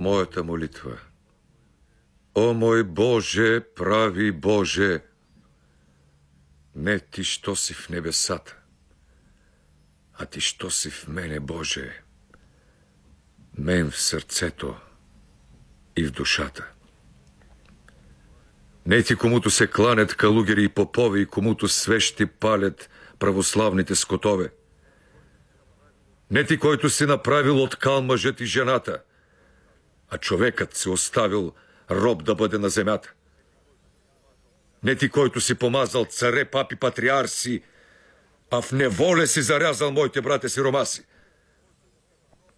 моята молитва. О мой Боже, прави Боже, не ти, що си в небесата, а ти, що си в мене, Боже, мен в сърцето и в душата. Не ти, комуто се кланят калугери и попове и комуто свещи палят православните скотове. Не ти, който си направил от кал мъжът и жената, а човекът се оставил роб да бъде на земята. Не ти, който си помазал царе, папи, патриарси, а в неволя си зарязал моите брате си ромаси.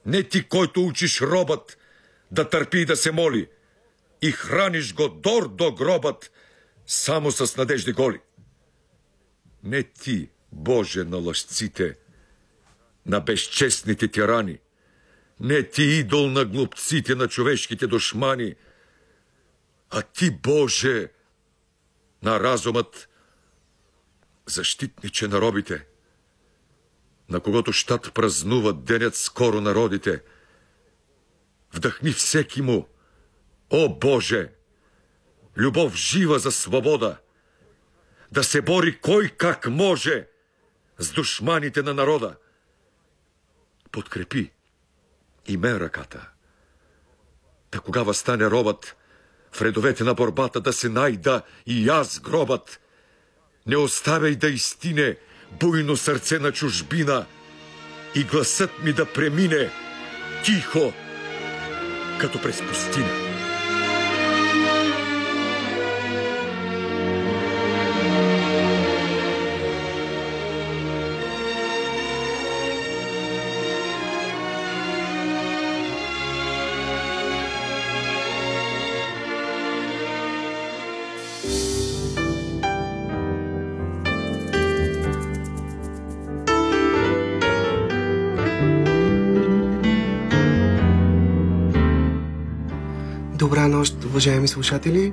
Не ти, който учиш робът да търпи и да се моли, и храниш го дор до гробът, само с надежди голи. Не ти, Боже на лъжците, на безчестните тирани, не ти идол на глупците, на човешките душмани, а ти, Боже, на разумът, защитниче на робите, на когото щат празнуват денят скоро народите. Вдъхни всеки му, о Боже, любов жива за свобода, да се бори кой как може с душманите на народа. Подкрепи и мен ръката. Та кога възстане робът, в редовете на борбата да се найда и аз гробът. Не оставяй да изтине буйно сърце на чужбина и гласът ми да премине тихо, като през пустина. Уважаеми слушатели!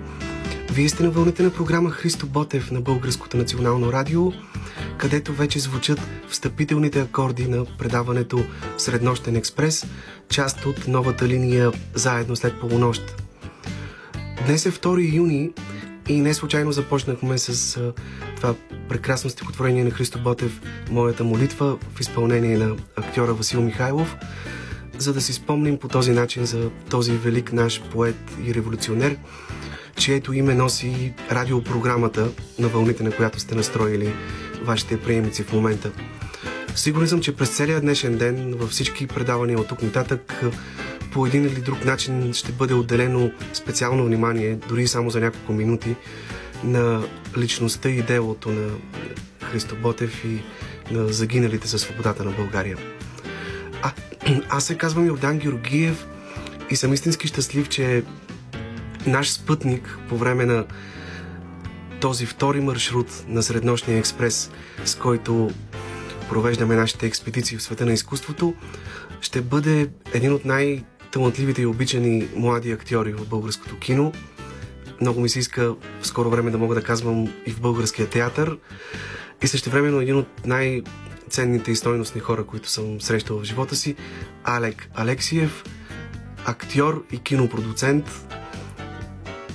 Вие сте на вълните на програма Христо Ботев на Българското национално радио, където вече звучат встъпителните акорди на предаването Среднощен експрес, част от новата линия Заедно след полунощ. Днес е 2 юни и не случайно започнахме с това прекрасно стихотворение на Христо Ботев Моята молитва в изпълнение на актьора Васил Михайлов – за да си спомним по този начин за този велик наш поет и революционер, чието име носи радиопрограмата, на вълните на която сте настроили вашите приемници в момента. Сигурен съм, че през целия днешен ден, във всички предавания от тук нататък, по един или друг начин ще бъде отделено специално внимание, дори само за няколко минути, на личността и делото на Христо Ботев и на загиналите за свободата на България. А, аз се казвам Йордан Георгиев и съм истински щастлив, че наш спътник по време на този втори маршрут на Среднощния експрес, с който провеждаме нашите експедиции в света на изкуството, ще бъде един от най-талантливите и обичани млади актьори в българското кино. Много ми се иска в скоро време да мога да казвам и в българския театър. И също времено един от най- ценните и стойностни хора, които съм срещал в живота си. Алек Алексиев, актьор и кинопродуцент,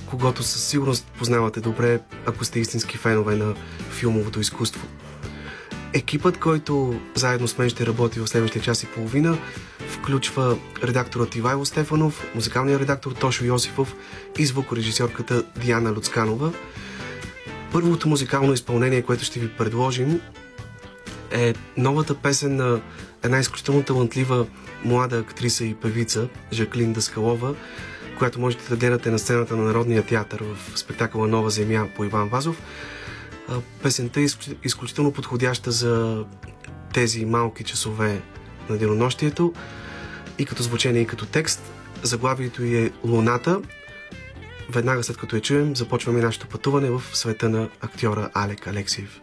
когато със сигурност познавате добре, ако сте истински фенове на филмовото изкуство. Екипът, който заедно с мен ще работи в следващия час и половина, включва редакторът Ивайло Стефанов, музикалният редактор Тошо Йосифов и звукорежисьорката Диана Люцканова. Първото музикално изпълнение, което ще ви предложим, е новата песен на една изключително талантлива млада актриса и певица Жаклин Даскалова, която можете да гледате на сцената на Народния театър в спектакъла Нова земя по Иван Вазов. Песента е изключително подходяща за тези малки часове на денонощието и като звучение и като текст. Заглавието е Луната. Веднага след като я чуем, започваме нашето пътуване в света на актьора Алек Алексиев.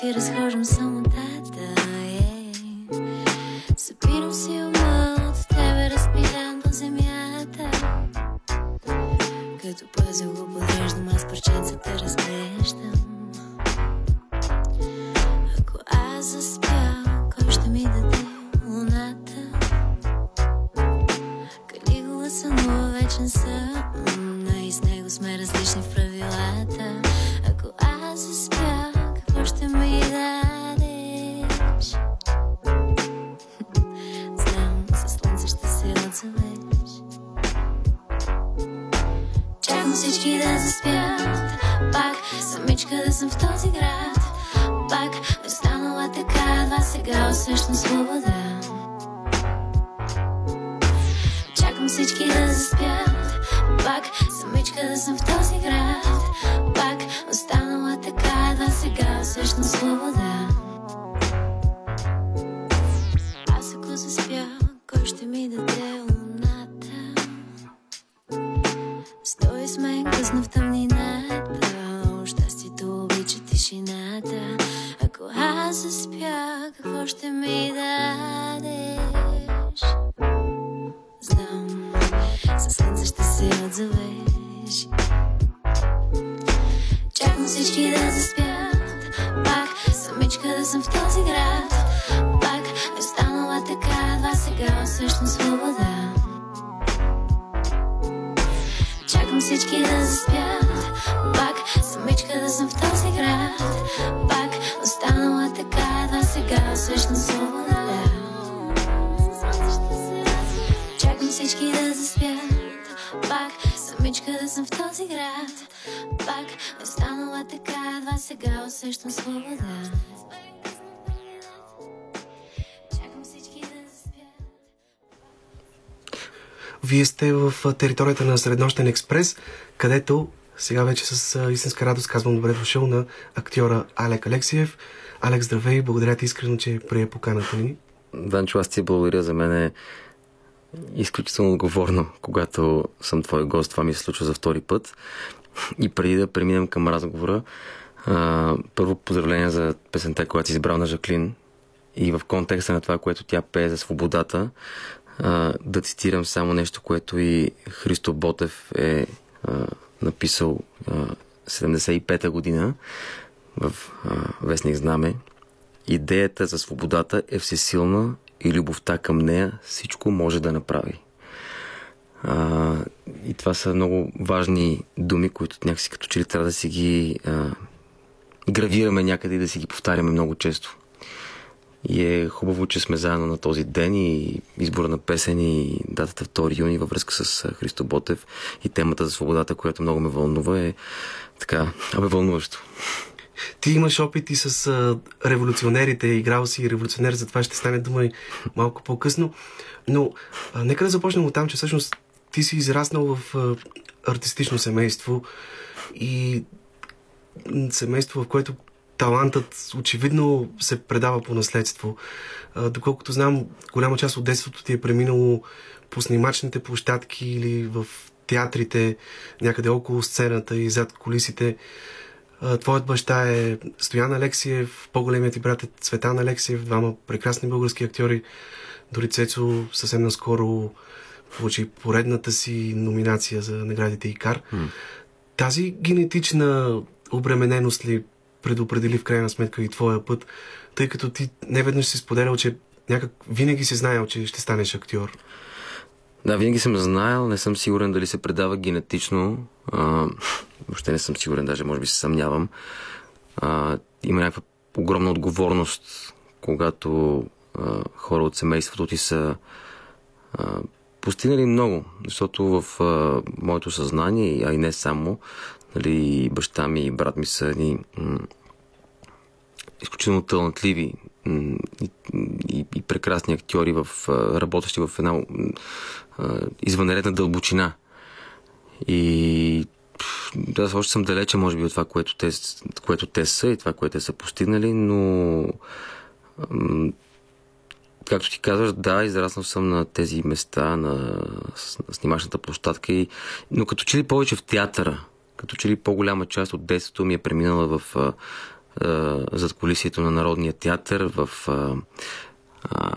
here is hurt, I'm someone всички да заспят. Пак самичка да съм в този град територията на Среднощен експрес, където сега вече с истинска радост казвам добре дошъл на актьора Алек Алексиев. Алек, здравей, благодаря ти искрено, че прие поканата ни. Данчо, аз ти благодаря. За мен е изключително отговорно, когато съм твой гост. Това ми се случва за втори път. И преди да преминем към разговора, първо поздравление за песента, която си избрал на Жаклин. И в контекста на това, което тя пее за свободата, а, да цитирам само нещо, което и Христо Ботев е а, написал а, 75-та година в а, Вестник Знаме. Идеята за свободата е всесилна и любовта към нея всичко може да направи. А, и това са много важни думи, които някакси като че ли трябва да си ги а, гравираме някъде и да си ги повтаряме много често. И е хубаво, че сме заедно на този ден и избора на песен и датата 2 юни във връзка с Христо Ботев и темата за свободата, която много ме вълнува е така, абе вълнуващо. Ти имаш опит и с а, революционерите, играл си революционер, за това ще стане дума и малко по-късно. Но а, нека да започнем от там, че всъщност ти си израснал в а, артистично семейство и семейство, в което талантът очевидно се предава по наследство. Доколкото знам, голяма част от детството ти е преминало по снимачните площадки или в театрите, някъде около сцената и зад колисите. Твоят баща е Стоян Алексиев, по-големият ти брат е Цветан Алексиев, двама прекрасни български актьори. Дори Цецо съвсем наскоро получи поредната си номинация за наградите Икар. Тази генетична обремененост ли предопредели в крайна сметка и твоя път, тъй като ти не веднъж си споделял, че някак винаги си знаел, че ще станеш актьор. Да, винаги съм знаел, не съм сигурен дали се предава генетично. А, въобще не съм сигурен, даже може би се съмнявам. А, има някаква огромна отговорност, когато а, хора от семейството ти са а, постигнали много. Защото в а, моето съзнание, а и не само, нали, баща ми и брат ми са ни м- изключително талантливи и, и, прекрасни актьори, в, работещи в една а, извънредна дълбочина. И аз още съм далече, може би, от това, което те, което те са и това, което те са постигнали, но м, както ти казваш, да, израснал съм на тези места, на, на снимачната площадка, и, но като че ли повече в театъра, като че ли по-голяма част от детството ми е преминала в а, а, зад колисието на Народния театър, в а, а,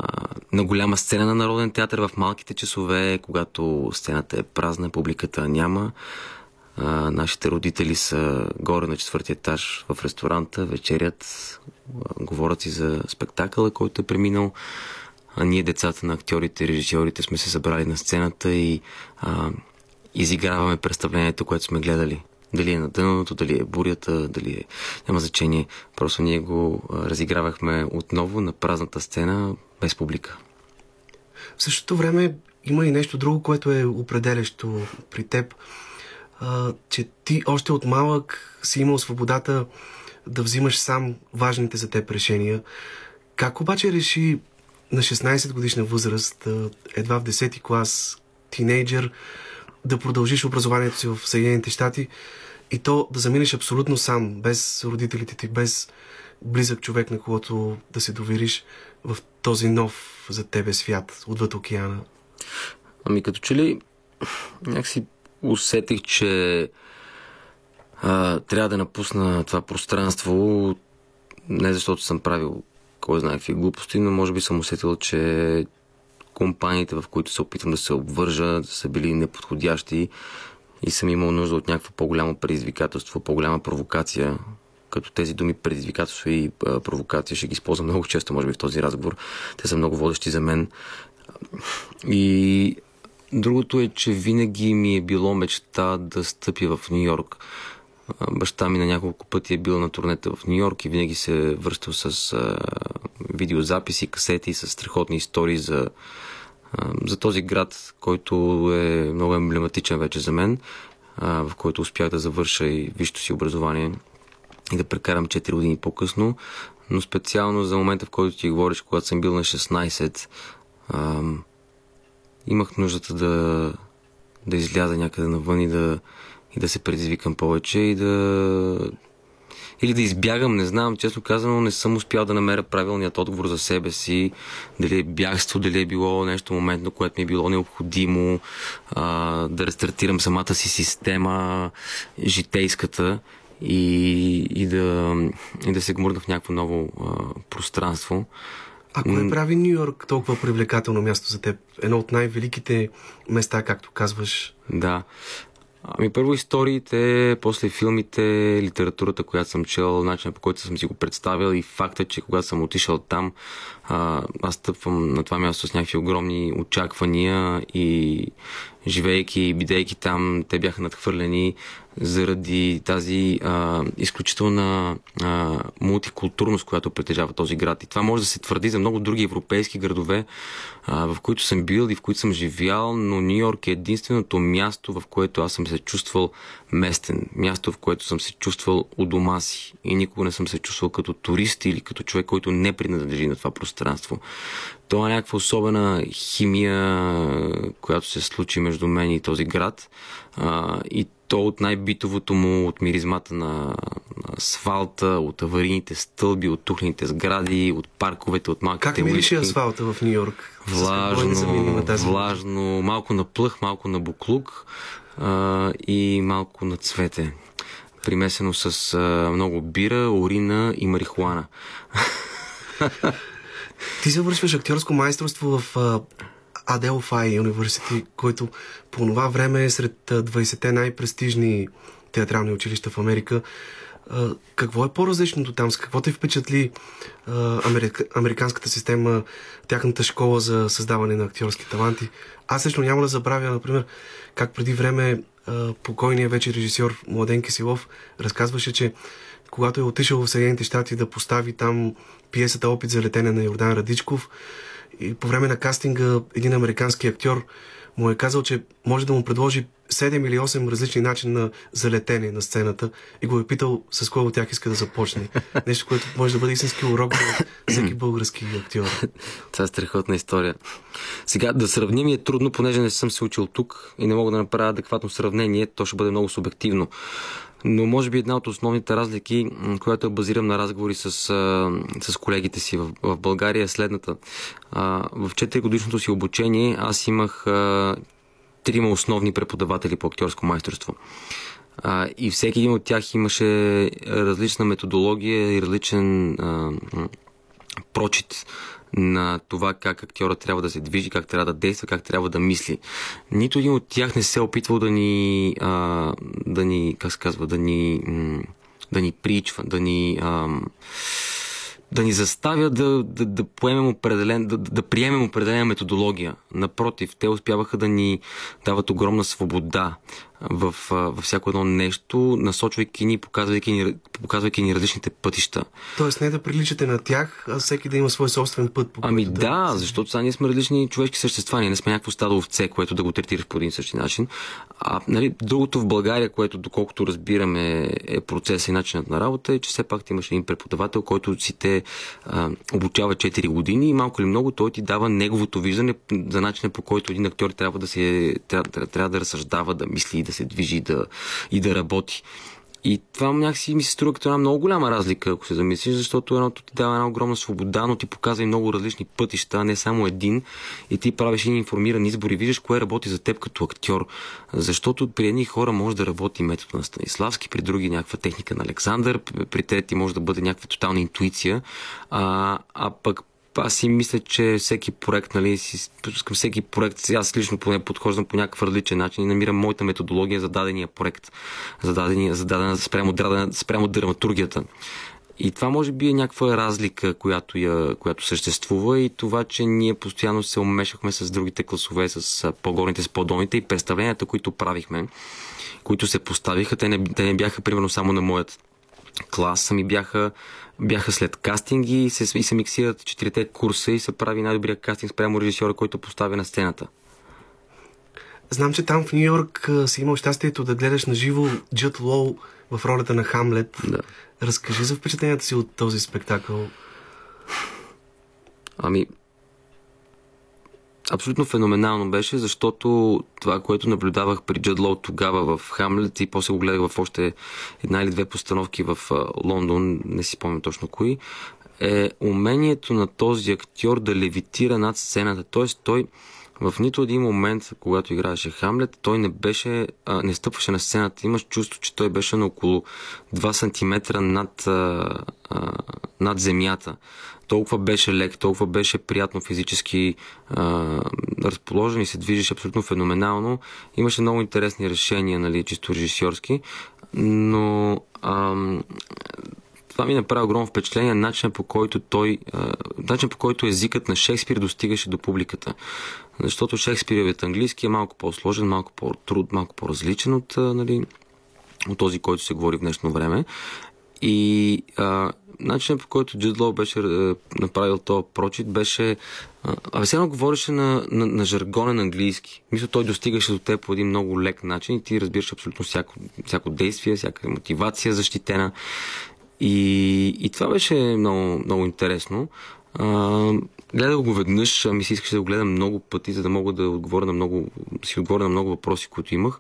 на голяма сцена на Народен театър в малките часове, когато сцената е празна, публиката няма. А, нашите родители са горе на четвъртия етаж в ресторанта, вечерят, говорят си за спектакъла, който е преминал. А ние, децата на актьорите режисьорите, сме се събрали на сцената и а, изиграваме представлението, което сме гледали. Дали е на дъното, дали е бурята, дали е... Няма значение. Просто ние го разигравахме отново на празната сцена, без публика. В същото време има и нещо друго, което е определящо при теб, а, че ти още от малък си имал свободата да взимаш сам важните за теб решения. Как обаче реши на 16 годишна възраст, едва в 10 ти клас, тинейджър, да продължиш образованието си в Съединените щати и то да заминеш абсолютно сам, без родителите ти, без близък човек, на когото да се довериш в този нов за тебе свят, отвъд океана? Ами като че ли някакси усетих, че а, трябва да напусна това пространство не защото съм правил кой знае какви глупости, но може би съм усетил, че компаниите, в които се опитвам да се обвържа, са били неподходящи и съм имал нужда от някакво по-голямо предизвикателство, по-голяма провокация, като тези думи предизвикателство и провокация ще ги използвам много често, може би в този разговор. Те са много водещи за мен. И другото е, че винаги ми е било мечта да стъпя в Нью Йорк. Баща ми на няколко пъти е бил на турнета в Нью Йорк и винаги се е връщал с а, видеозаписи, касети, с страхотни истории за, за този град, който е много емблематичен вече за мен, в който успях да завърша и висшето си образование и да прекарам 4 години по-късно. Но специално за момента, в който ти говориш, когато съм бил на 16, а, имах нуждата да, да изляза някъде навън и да, и да се предизвикам повече и да или да избягам, не знам, честно казано, не съм успял да намеря правилният отговор за себе си, дали е бягство, дали е било нещо моментно, което ми е било необходимо, а, да рестартирам самата си система, житейската и, и, да, и да се гмурна в някакво ново а, пространство. А кое прави Нью Йорк толкова привлекателно място за теб? Едно от най-великите места, както казваш. Да. Ами първо историите, после филмите, литературата, която съм чел, начинът по който съм си го представил и факта, че когато съм отишъл там, аз стъпвам на това място с някакви огромни очаквания и живейки и бидейки там, те бяха надхвърлени заради тази а, изключителна а, мултикултурност, която притежава този град. И това може да се твърди за много други европейски градове, а, в които съм бил и в които съм живял, но Нью Йорк е единственото място, в което аз съм се чувствал местен. Място, в което съм се чувствал у дома си. И никога не съм се чувствал като турист или като човек, който не принадлежи на това пространство. Това е някаква особена химия, която се случи между мен и този град. А, и то от най-битовото му, от миризмата на, на асфалта, от аварийните стълби, от тухлените сгради, от парковете, от малките Как мирише асфалта в Нью Йорк? Влажно, влажно, малко на плъх, малко на буклук а, и малко на цвете. Примесено с а, много бира, урина и марихуана. Ти завършваш актьорско майсторство в Аделфай университет, който по това време е сред 20-те най-престижни театрални училища в Америка. Какво е по-различното там? С какво те впечатли америка, американската система, тяхната школа за създаване на актьорски таланти? Аз лично няма да забравя, например, как преди време покойният вече режисьор Младен Кисилов разказваше, че когато е отишъл в Съединените щати да постави там пиесата Опит за летене на Йордан Радичков, и по време на кастинга един американски актьор му е казал, че може да му предложи 7 или 8 различни начина на залетение на сцената и го е питал с кой от тях иска да започне. Нещо, което може да бъде истински урок за всеки български актьор. Това е страхотна история. Сега да сравним е трудно, понеже не съм се учил тук и не мога да направя адекватно сравнение, то ще бъде много субективно. Но може би една от основните разлики, която базирам на разговори с, с колегите си в, в България е следната. В 4 годишното си обучение аз имах трима основни преподаватели по актьорско майсторство. И всеки един от тях имаше различна методология и различен прочит на това как актьора трябва да се движи, как трябва да действа, как трябва да мисли. Нито един от тях не се е опитвал да ни, а, да ни как се казва, да ни, да ни причва, да ни... А, да ни заставя да, да, да поемем определен, да, да приемем определена методология. Напротив, те успяваха да ни дават огромна свобода в, във всяко едно нещо, насочвайки ни, показвайки ни, показвайки ни различните пътища. Тоест не да приличате на тях, а всеки да има свой собствен път. По ами да, да, защото сега ние сме различни човешки същества, ние не сме някакво стадо овце, което да го третираш по един същи начин. А нали, другото в България, което доколкото разбираме е процесът и начинът на работа, е, че все пак ти имаш един преподавател, който си те а, обучава 4 години и малко или много той ти дава неговото виждане за начина по който един актьор трябва да се трябва, трябва да разсъждава, да мисли и да се движи да, и да работи. И това някакси ми се струва като една много голяма разлика, ако се замислиш, защото едното ти дава една огромна свобода, но ти показва и много различни пътища, не само един. И ти правиш един информиран избор и виждаш кое работи за теб като актьор. Защото при едни хора може да работи метод на Станиславски, при други някаква техника на Александър, при трети може да бъде някаква тотална интуиция. А, а пък аз си мисля, че всеки проект, нали, си, всеки проект, аз лично поне подхождам по някакъв различен начин и намирам моята методология за дадения проект, за дадения, за дадена, спрямо, спрямо, спрямо драматургията. И това може би е някаква разлика, която, я, която съществува и това, че ние постоянно се умешахме с другите класове, с по-горните, с по-долните и представленията, които правихме, които се поставиха, те не, те не бяха примерно само на моят клас, ами бяха бяха след кастинги и се, и се миксират четирите курса и се прави най-добрия кастинг спрямо режисьора, който поставя на сцената. Знам, че там в Нью Йорк си имал щастието да гледаш на живо Джуд Лоу в ролята на Хамлет. Да. Разкажи за впечатленията си от този спектакъл. Ами, абсолютно феноменално беше, защото това, което наблюдавах при Джад Лоу тогава в Хамлет и после го гледах в още една или две постановки в Лондон, не си спомням точно кои, е умението на този актьор да левитира над сцената. Тоест той в нито един момент, когато играеше Хамлет, той не беше, а, не стъпваше на сцената. Имаш чувство, че той беше на около 2 см над, а, а, над земята толкова беше лек, толкова беше приятно физически а, разположен и се движеше абсолютно феноменално. Имаше много интересни решения, нали, чисто режисьорски, но ам, това ми направи огромно впечатление начинът по който той, начин по който езикът на Шекспир достигаше до публиката. Защото Шекспировият английски е малко по-сложен, малко по-труд, малко по-различен от, нали, от този, който се говори в днешно време. И а, начинът по който Джуд Лоу беше а, направил този прочит беше... А, все едно говореше на, на, на жаргонен английски. Мисля, той достигаше до теб по един много лек начин и ти разбираш абсолютно всяко, всяко действие, всяка мотивация защитена. И, и това беше много, много интересно. А, гледах го веднъж, а ми се искаше да го гледам много пъти, за да мога да отговоря на много, си отговоря на много въпроси, които имах.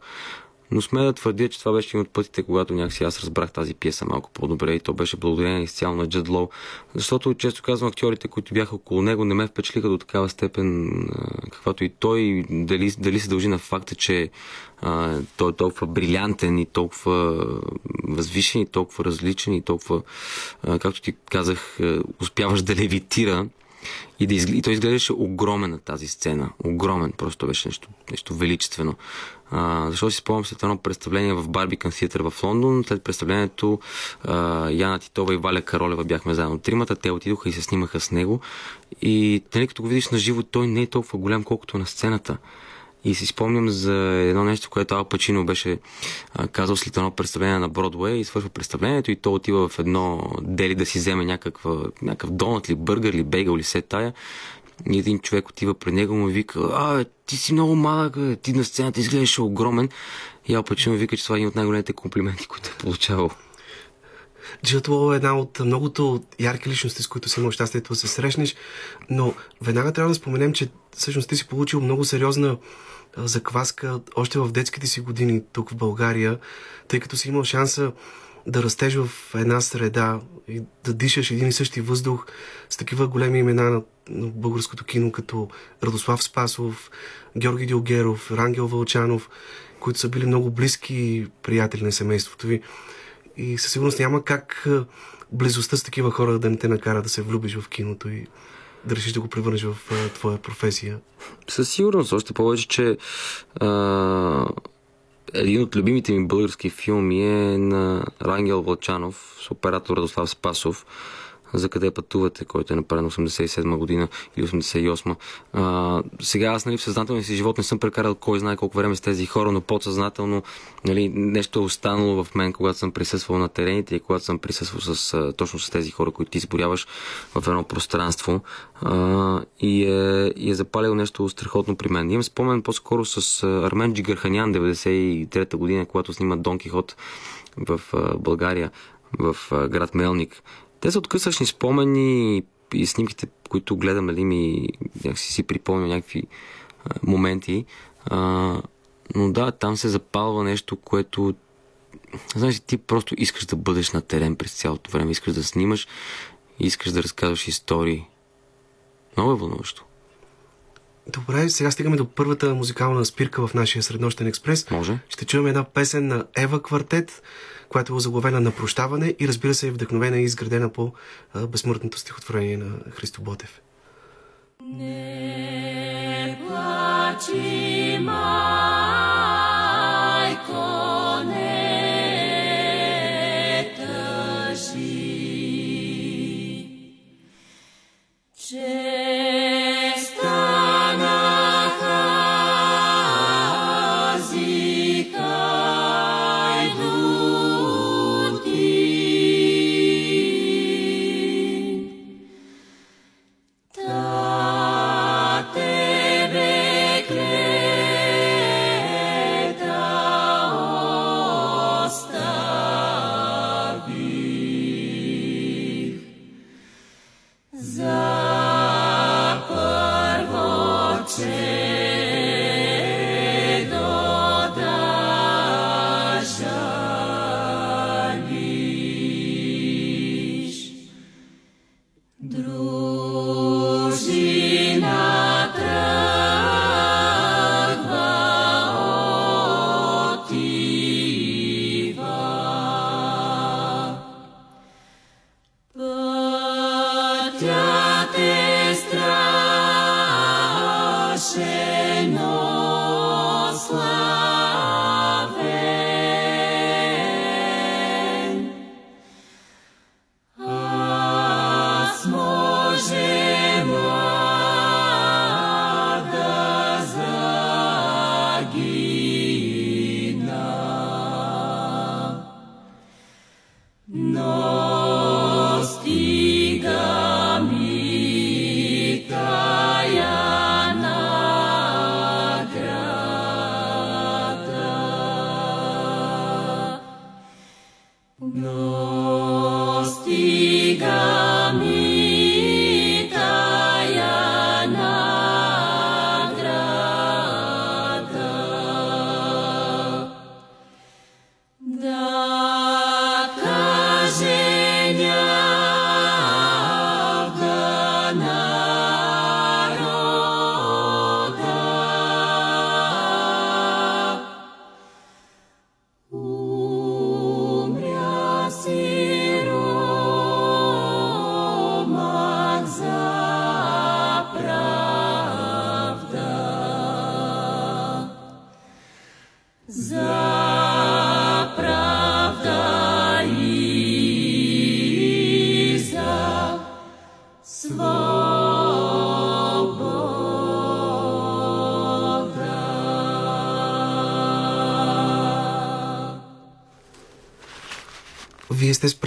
Но сме да твърдя, че това беше един от пътите, когато някакси аз разбрах тази пиеса малко по-добре и то беше благодарение изцяло на Джад Лоу. Защото, често казвам, актьорите, които бяха около него, не ме впечатлиха до такава степен, каквато и той, дали, дали се дължи на факта, че а, той е толкова брилянтен и толкова възвишен и толкова различен и толкова, а, както ти казах, успяваш да левитира и, да изглед... и той изглеждаше огромен на тази сцена. Огромен. Просто беше нещо, нещо величествено. А, защото си спомням след едно представление в Барбикан Theatre в Лондон. След представлението а, Яна Титова и Валя Каролева бяхме заедно тримата. Те отидоха и се снимаха с него. И тъй като го видиш на живо, той не е толкова голям, колкото на сцената. И си спомням за едно нещо, което Ал Пачино беше а, казал след едно представление на Бродвей и свършва представлението и то отива в едно дели да си вземе някаква, някакъв донат ли, бъргър ли, бейгъл ли, се тая. И един човек отива при него му вика, а, ти си много малък, ти на сцената изглеждаш огромен. И Ал Пачино вика, че това е един от най-големите комплименти, които е получавал. Джуд Лоу е една от многото ярки личности, с които си имал щастието да се срещнеш, но веднага трябва да споменем, че всъщност ти си получил много сериозна закваска още в детските си години тук в България, тъй като си имал шанса да растеш в една среда и да дишаш един и същи въздух с такива големи имена на, българското кино, като Радослав Спасов, Георги Дилгеров, Рангел Вълчанов, които са били много близки приятели на семейството ви. И със сигурност няма как близостта с такива хора да не те накара да се влюбиш в киното и да решиш да го превърнеш в а, твоя професия? Със сигурност, още повече, че а, един от любимите ми български филми е на Рангел Вълчанов с оператор Радослав Спасов за къде пътувате, който е направен 87 година или 88. А, сега аз нали, в съзнателния си живот не съм прекарал кой знае колко време с тези хора, но подсъзнателно нали, нещо е останало в мен, когато съм присъствал на терените и когато съм присъствал с, точно с тези хора, които ти изборяваш в едно пространство а, и, е, и е запалил нещо страхотно при мен. Имам спомен по-скоро с Армен Джигарханян 93-та година, когато снима Дон Кихот в България, в град Мелник. Те са откъсъчни спомени и снимките, които гледам, нали, ми някакси си припомням някакви а, моменти. А, но да, там се запалва нещо, което знаеш, ти просто искаш да бъдеш на терен през цялото време, искаш да снимаш, искаш да разказваш истории. Много е вълнуващо. Добре, сега стигаме до първата музикална спирка в нашия Среднощен експрес. Може. Ще чуем една песен на Ева Квартет, която е заглавена на прощаване и разбира се е вдъхновена и изградена по безсмъртното стихотворение на Христо Ботев. Не плачи, майко,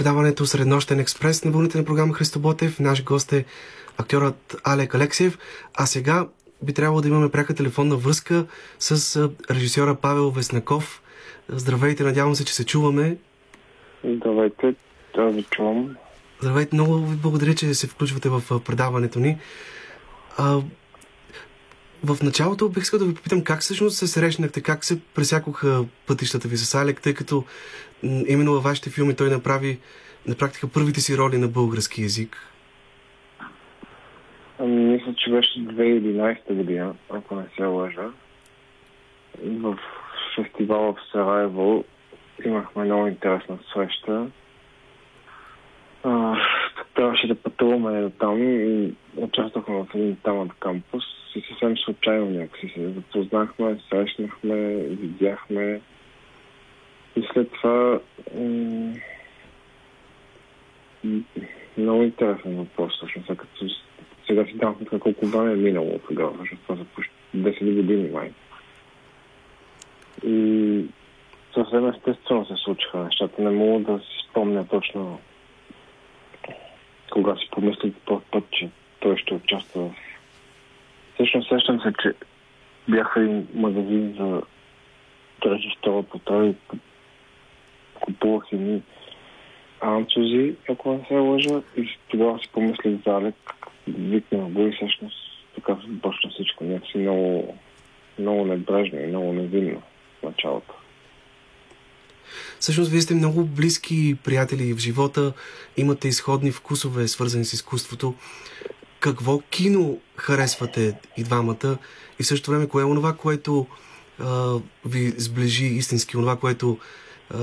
предаването Среднощен експрес на вълните на програма Христо Ботев. Наш гост е актьорът Алек Алексиев. А сега би трябвало да имаме пряка телефонна връзка с режисьора Павел Веснаков. Здравейте, надявам се, че се чуваме. Здравейте, да ви чувам. Здравейте, много ви благодаря, че се включвате в предаването ни. В началото бих искал да ви попитам как всъщност се срещнахте, как се пресякоха пътищата ви с Алек, тъй като именно във вашите филми той направи на практика първите си роли на български язик. Ами, мисля, че беше 2011 година, ако не се лъжа. В фестивала в Сараево имахме много интересна среща. А, трябваше да пътуваме там и участвахме в един там кампус и съвсем случайно някакси се запознахме, срещнахме, видяхме и след това м- много интересен въпрос, всъщност. Като сега си давам сметка колко време е минало тогава, защото това за почти 10 години май. И съвсем естествено се случиха нещата. Не мога да си спомня точно кога си помислих по път, че той ще участва в... Всъщност сещам се, че бях в един магазин за трети, втора потра и купувах едни анцузи, ако не се лъжа, и тогава си помислих за Алек, викнах го и всъщност така започна всичко някакси много, много небрежно и много невинно в началото. Всъщност, вие сте много близки приятели в живота, имате изходни вкусове, свързани с изкуството. Какво кино харесвате и двамата? И в същото време, кое е онова, което а, ви сближи истински, онова, което а,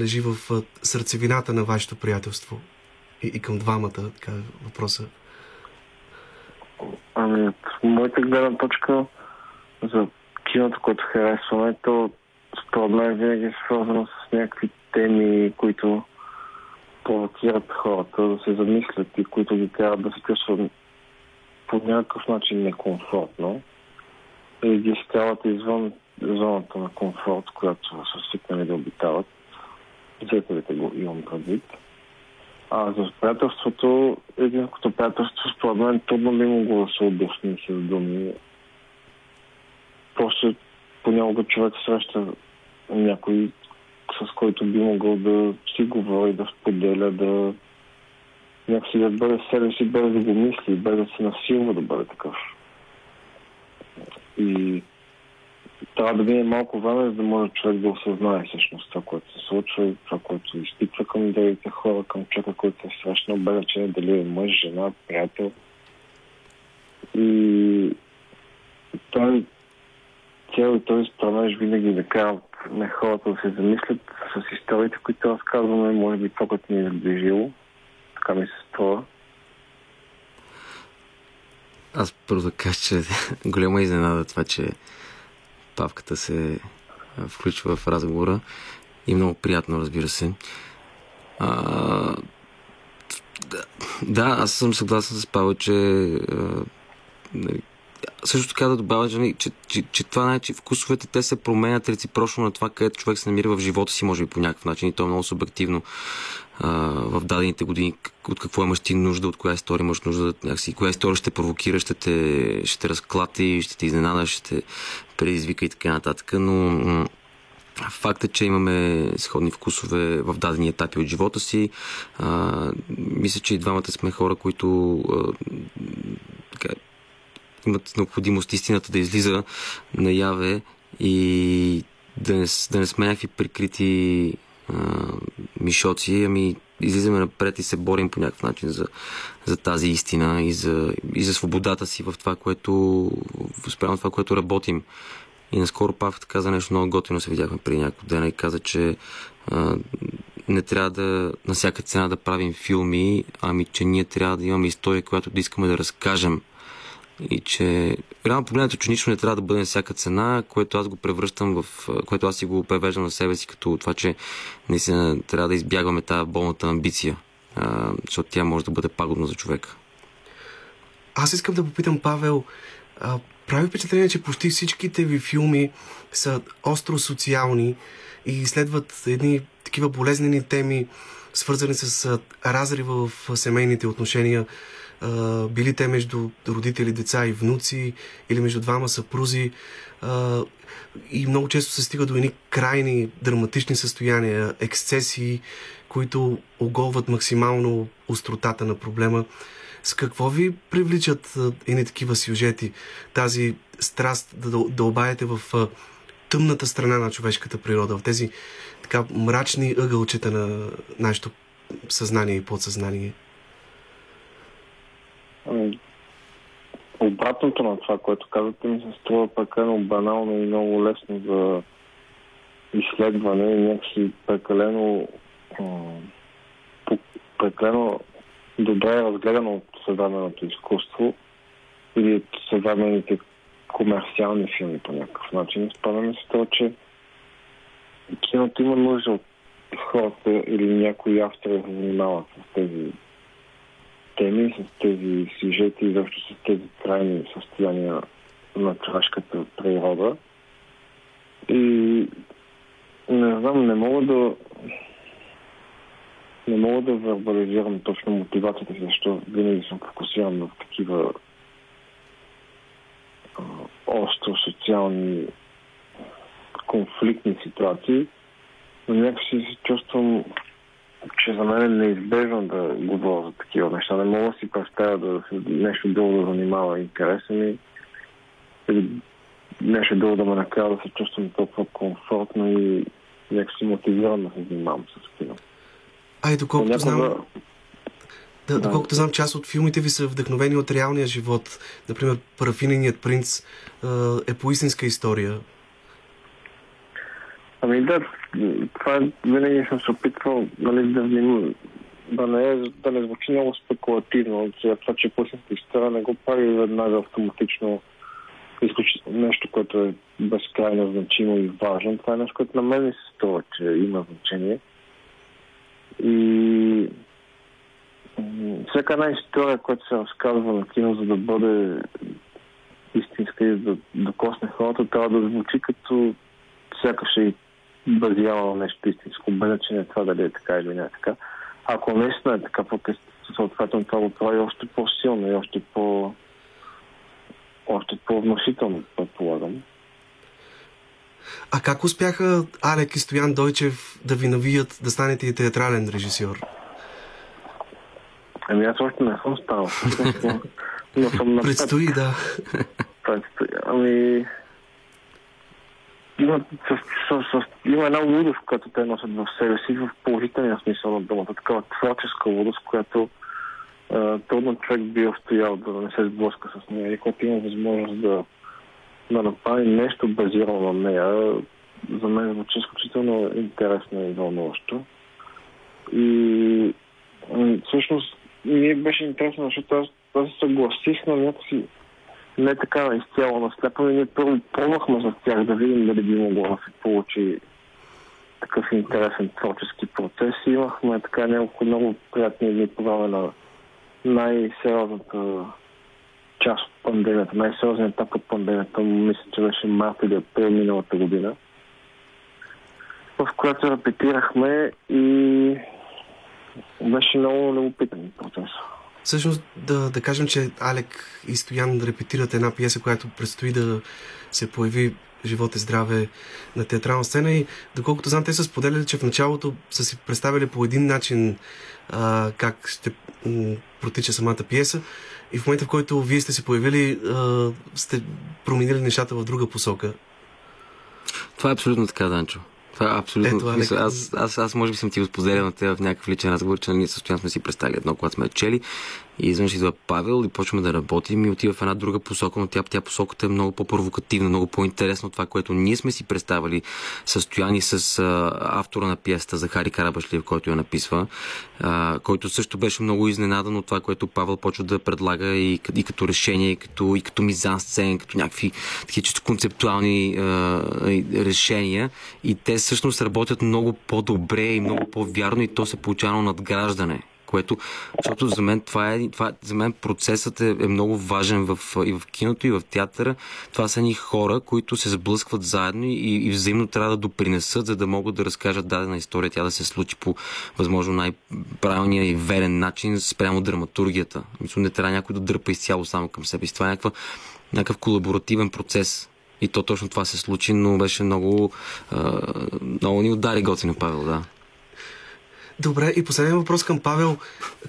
лежи в сърцевината на вашето приятелство? И, и към двамата, така въпроса. Ами, от моята гледна точка за киното, което харесваме, то според мен винаги е свързано с някакви теми, които провокират хората да се замислят и които ги трябва да се чувстват по някакъв начин некомфортно и ги изкарват извън зоната на комфорт, която са свикнали да обитават. Зрителите го имам предвид. А за приятелството, единското приятелство, според мен, трудно би могло да се обясни с думи. Просто понякога човек среща някой, с който би могъл да си говори, да споделя, да някакси да бъде себе си, без да го мисли, без да се насилва да бъде такъв. И трябва да мине малко време, за да може човек да осъзнае всъщност това, което се случва това, което изпитва към другите хора, към човека, който е срещнал, без значение дали е мъж, жена, приятел. И той цел и този стремеж винаги да карат на хората да се замислят с историите, които разказваме, може би това, което ни е сближило. Така ми се струва. Аз първо да кажа, че голяма изненада това, че Павката се включва в разговора и много приятно, разбира се. А, да, аз съм съгласен с Павел, че а, нали, също така да добавя, че, че, че, че това значи вкусовете те се променят реципрочно на това, където човек се намира в живота си, може би по някакъв начин и то е много субективно в дадените години, от какво имаш ти нужда, от коя история имаш нужда, някакси, коя история ще провокира, ще те, ще те разклати, ще те изненада, ще те предизвика и така нататък, но Факт е, че имаме сходни вкусове в дадени етапи от живота си. А, мисля, че и двамата сме хора, които а, така, имат необходимост истината да излиза наяве и да не, да не сме някакви прикрити мишоци, ами излизаме напред и се борим по някакъв начин за, за тази истина и за, и за свободата си в това, което спрямо това, което работим. И наскоро Павката каза нещо много готино, се видяхме преди няколко дена и каза, че а, не трябва да на всяка цена да правим филми, ами че ние трябва да имаме история, която да искаме да разкажем и че реално погледнато, че нищо не трябва да бъде на всяка цена, което аз го превръщам в, което аз си го превеждам на себе си като това, че наистина трябва да избягваме тази болната амбиция, а, защото тя може да бъде пагубна за човека. Аз искам да попитам Павел, а, прави впечатление, че почти всичките ви филми са остро социални и изследват едни такива болезнени теми, свързани с разрива в семейните отношения, били те между родители, деца и внуци, или между двама съпрузи. И много често се стига до едни крайни драматични състояния, ексцесии, които оголват максимално остротата на проблема. С какво ви привличат едни такива сюжети? Тази страст да дълбаете в тъмната страна на човешката природа, в тези така мрачни ъгълчета на нашето съзнание и подсъзнание? Ами, обратното на това, което казвате, ми се струва прекалено банално и много лесно за изследване и някакси прекалено прекалено добре разгледано от съвременното изкуство или от съвременните комерциални филми по някакъв начин. Ми се това, че киното има нужда от хората или някои автори да се занимават с тези теми, с тези сюжети и с тези крайни състояния на човешката природа. И не знам, не мога да не мога да вербализирам точно мотивацията си, защо винаги съм фокусиран в такива а, остро социални конфликтни ситуации, но някакси се чувствам, че за мен е неизбежно да говоря за такива неща. Не мога да си представя да нещо друго да занимава интереса ми или нещо друго да ме накара да се чувствам толкова комфортно и някакси мотивиран да се занимавам с кино. А и доколкото знам, Понякога- да, доколкото знам, част от филмите ви са вдъхновени от реалния живот. Например, Парафиненият принц е по истинска история. Ами да, това винаги съм се опитвал нали, да, вним, да, не, е, да не звучи много спекулативно. За това, че пуснахте история, не го прави веднага автоматично нещо, което е безкрайно значимо и важно. Това е нещо, което на мен ми се струва, че има значение. И всяка една история, която се разказва на кино, за да бъде истинска и да докосне хората, трябва да звучи като сякаш е базирано на нещо истинско, без значение това дали е така или не е така. Ако наистина е така, съответно това го прави още по-силно и още по още по-вносително, предполагам. А как успяха Алек и Стоян Дойчев да ви навият да станете и театрален режисьор? Ами аз още не съм станал. но- съм на път. Предстои, да. Предстои. Ами... Има, с, с, има една лудост, която те носят в себе си, в положителния смисъл на думата. Такава творческа лудост, която е, трудно човек би устоял да не се сблъска с нея. И когато има възможност да, да направи нещо базирано на нея, за мен звучи изключително интересно и вълнуващо. И всъщност ми беше интересно, защото аз, аз се съгласих на някакси не така изцяло наслепо, но ние първо пробвахме за тях да видим дали би могло да се получи такъв интересен творчески процес. Имахме така няколко много приятни дни по време на най-сериозната част от пандемията, най-сериозният етап от пандемията, мисля, че беше март или април миналата година, в която репетирахме и беше много любопитен процес. Всъщност да, да кажем, че Алек и Стоян репетират една пиеса, която предстои да се появи живот и здраве на театрална сцена и доколкото знам, те са споделяли, че в началото са си представили по един начин а, как ще м, протича самата пиеса и в момента, в който вие сте се появили, а, сте променили нещата в друга посока. Това е абсолютно така, Данчо. Това е абсолютно. Ето, Ето, Алек. аз, аз, аз, може би съм ти го споделял на теб в някакъв личен разговор, че ние състояние сме си представили едно, когато сме чели. И изведнъж идва Павел и почваме да работим и отива в една друга посока, но тя, тя посоката е много по-провокативна, много по-интересна от това, което ние сме си представили състояние с а, автора на пиесата Захари Карабашлиев, който я написва, а, който също беше много изненадан от това, което Павел почва да предлага и, и като решение, и като, и като мизан сцен, като някакви такива чисто концептуални а, решения. И те всъщност работят много по-добре и много по-вярно и то се получава надграждане което, защото за мен това е, това, за мен процесът е, е много важен в, и в киното, и в театъра. Това са ни хора, които се сблъскват заедно и, и взаимно трябва да допринесат, за да могат да разкажат дадена история, тя да се случи по възможно най-правилния и верен начин спрямо драматургията. Мисля, не трябва някой да дърпа изцяло само към себе си. Това е някаква, някакъв колаборативен процес. И то точно това се случи, но беше много, много ни удари готино, Павел, да. Добре, и последния въпрос към Павел.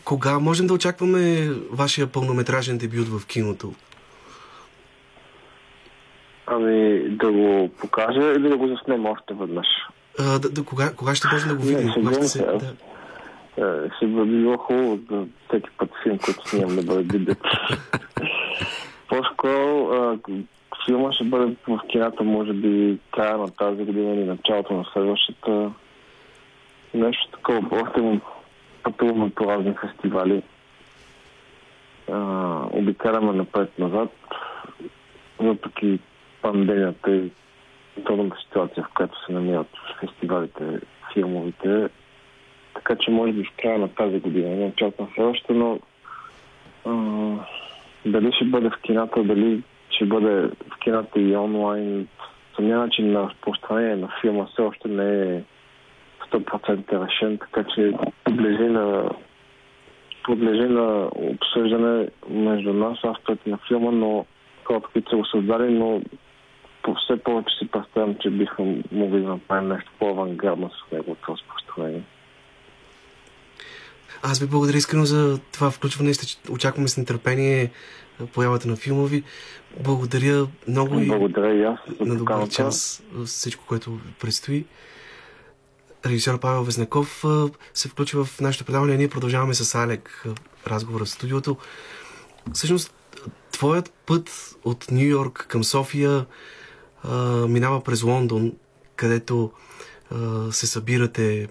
Кога можем да очакваме вашия пълнометражен дебют в киното? Ами да го покажа или да го заснем още веднъж? А, да, да, кога, кога ще можем да го Не, видим? Кога ще се. Да. Е, ще би било хубаво да всеки път филм, който снимам да бъде дебют. По-скоро филма ще бъде в кината, може би края на тази година или началото на следващата. Нещо такова. Му пътуваме по разни фестивали. а, обикаляме напред-назад, въпреки пандемията и трудната ситуация, в която се намират фестивалите, филмовите. Така че може би в края на тази година. Не очаквам все още, но а, дали ще бъде в кината, дали ще бъде в кината и онлайн, самия начин на разпространение на филма все още не е 100% решен, така че подлежи на подлежи на обсъждане между нас, авторите на филма, но хората, които са го създали, но по все повече си представям, че биха могли да направим нещо по-авангардно с неговото разпространение. Аз ви благодаря искрено за това включване. Очакваме с нетърпение появата на филма ви. Благодаря много и Благодаря и аз за на добър час всичко, което предстои. Режисьор Павел Везнаков се включи в нашето предаване. Ние продължаваме с Алек разговора в студиото. Всъщност, твоят път от Нью Йорк към София а, минава през Лондон, където а, се събирате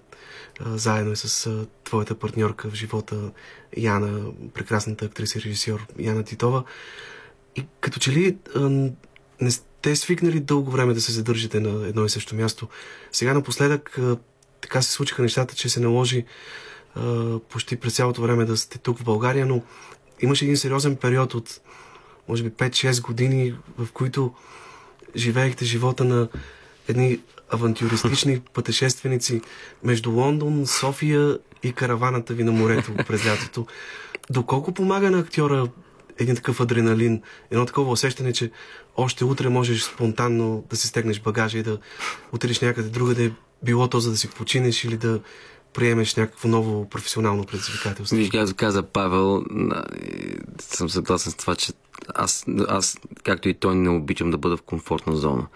а, заедно с а, твоята партньорка в живота Яна, прекрасната актриса и режисьор Яна Титова. И като че ли а, не сте свикнали дълго време да се задържите на едно и също място. Сега напоследък а, така се случиха нещата, че се наложи а, почти през цялото време да сте тук в България, но имаше един сериозен период от може би 5-6 години, в които живеехте живота на едни авантюристични пътешественици между Лондон, София и караваната ви на морето през лятото. Доколко помага на актьора един такъв адреналин, едно такова усещане, че още утре можеш спонтанно да си стегнеш багажа и да отидеш някъде друга, да е било то за да си починеш или да приемеш някакво ново професионално предизвикателство. Виж, както каза Павел, съм съгласен с това, че аз, аз, както и той, не обичам да бъда в комфортна зона.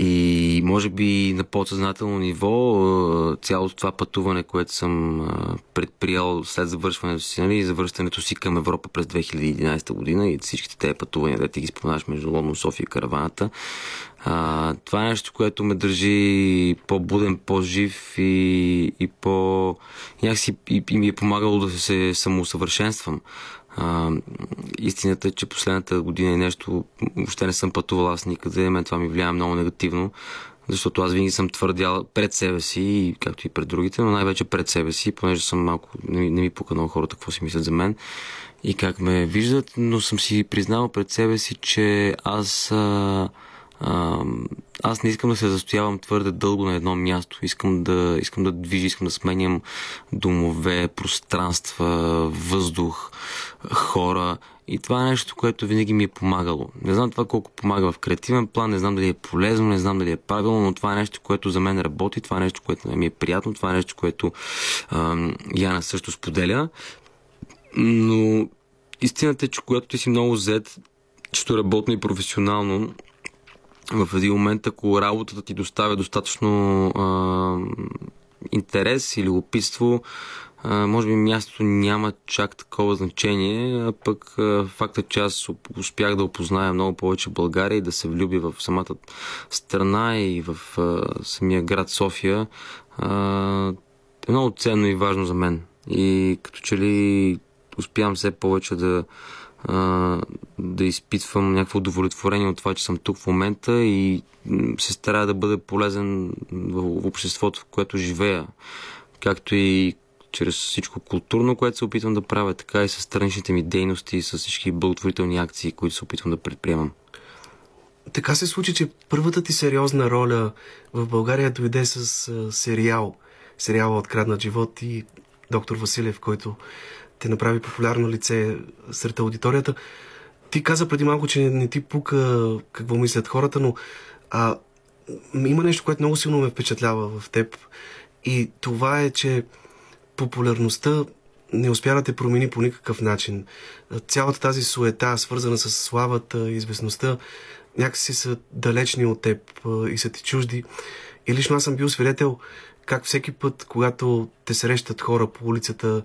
И може би на подсъзнателно ниво цялото това пътуване, което съм предприял след завършването си нали, завръщането си към Европа през 2011 година и всичките тези пътувания, да ти ги споменаш между Лондон, София и Караваната, а, това е нещо, което ме държи по-буден, по-жив и, и по... Някакси и, и ми е помагало да се самоусъвършенствам. А, истината е, че последната година и нещо въобще не съм пътувал аз никъде. Мен това ми влияе много негативно, защото аз винаги съм твърдял пред себе си, както и пред другите, но най-вече пред себе си, понеже съм малко, не, ми- не ми пука много хората какво си мислят за мен и как ме виждат, но съм си признал пред себе си, че аз а, а, аз не искам да се застоявам твърде дълго на едно място. Искам да, искам да движа, искам да сменям домове, пространства, въздух, хора. И това е нещо, което винаги ми е помагало. Не знам това колко помага в креативен план, не знам дали е полезно, не знам дали е правилно, но това е нещо, което за мен работи, това е нещо, което ми е приятно, това е нещо, което ам, Яна също споделя. Но истината е, че когато ти си много зет, чисто работно и професионално, в един момент, ако работата ти доставя достатъчно а, интерес или любопитство, а, може би мястото няма чак такова значение, а пък а, факта, че аз успях да опозная много повече България и да се влюби в самата страна и в а, самия град София, а, е много ценно и важно за мен. И като че ли успявам все повече да, да изпитвам някакво удовлетворение от това, че съм тук в момента и се старая да бъда полезен в, обществото, в което живея. Както и чрез всичко културно, което се опитвам да правя, така и с страничните ми дейности и с всички благотворителни акции, които се опитвам да предприемам. Така се случи, че първата ти сериозна роля в България дойде с сериал. Сериала Откраднат живот и доктор Василев, който те направи популярно лице сред аудиторията. Ти каза преди малко, че не ти пука какво мислят хората, но а, има нещо, което много силно ме впечатлява в теб. И това е, че популярността не успя да те промени по никакъв начин. Цялата тази суета, свързана с славата, известността, някакси са далечни от теб и са ти чужди. И лично аз съм бил свидетел как всеки път, когато те срещат хора по улицата,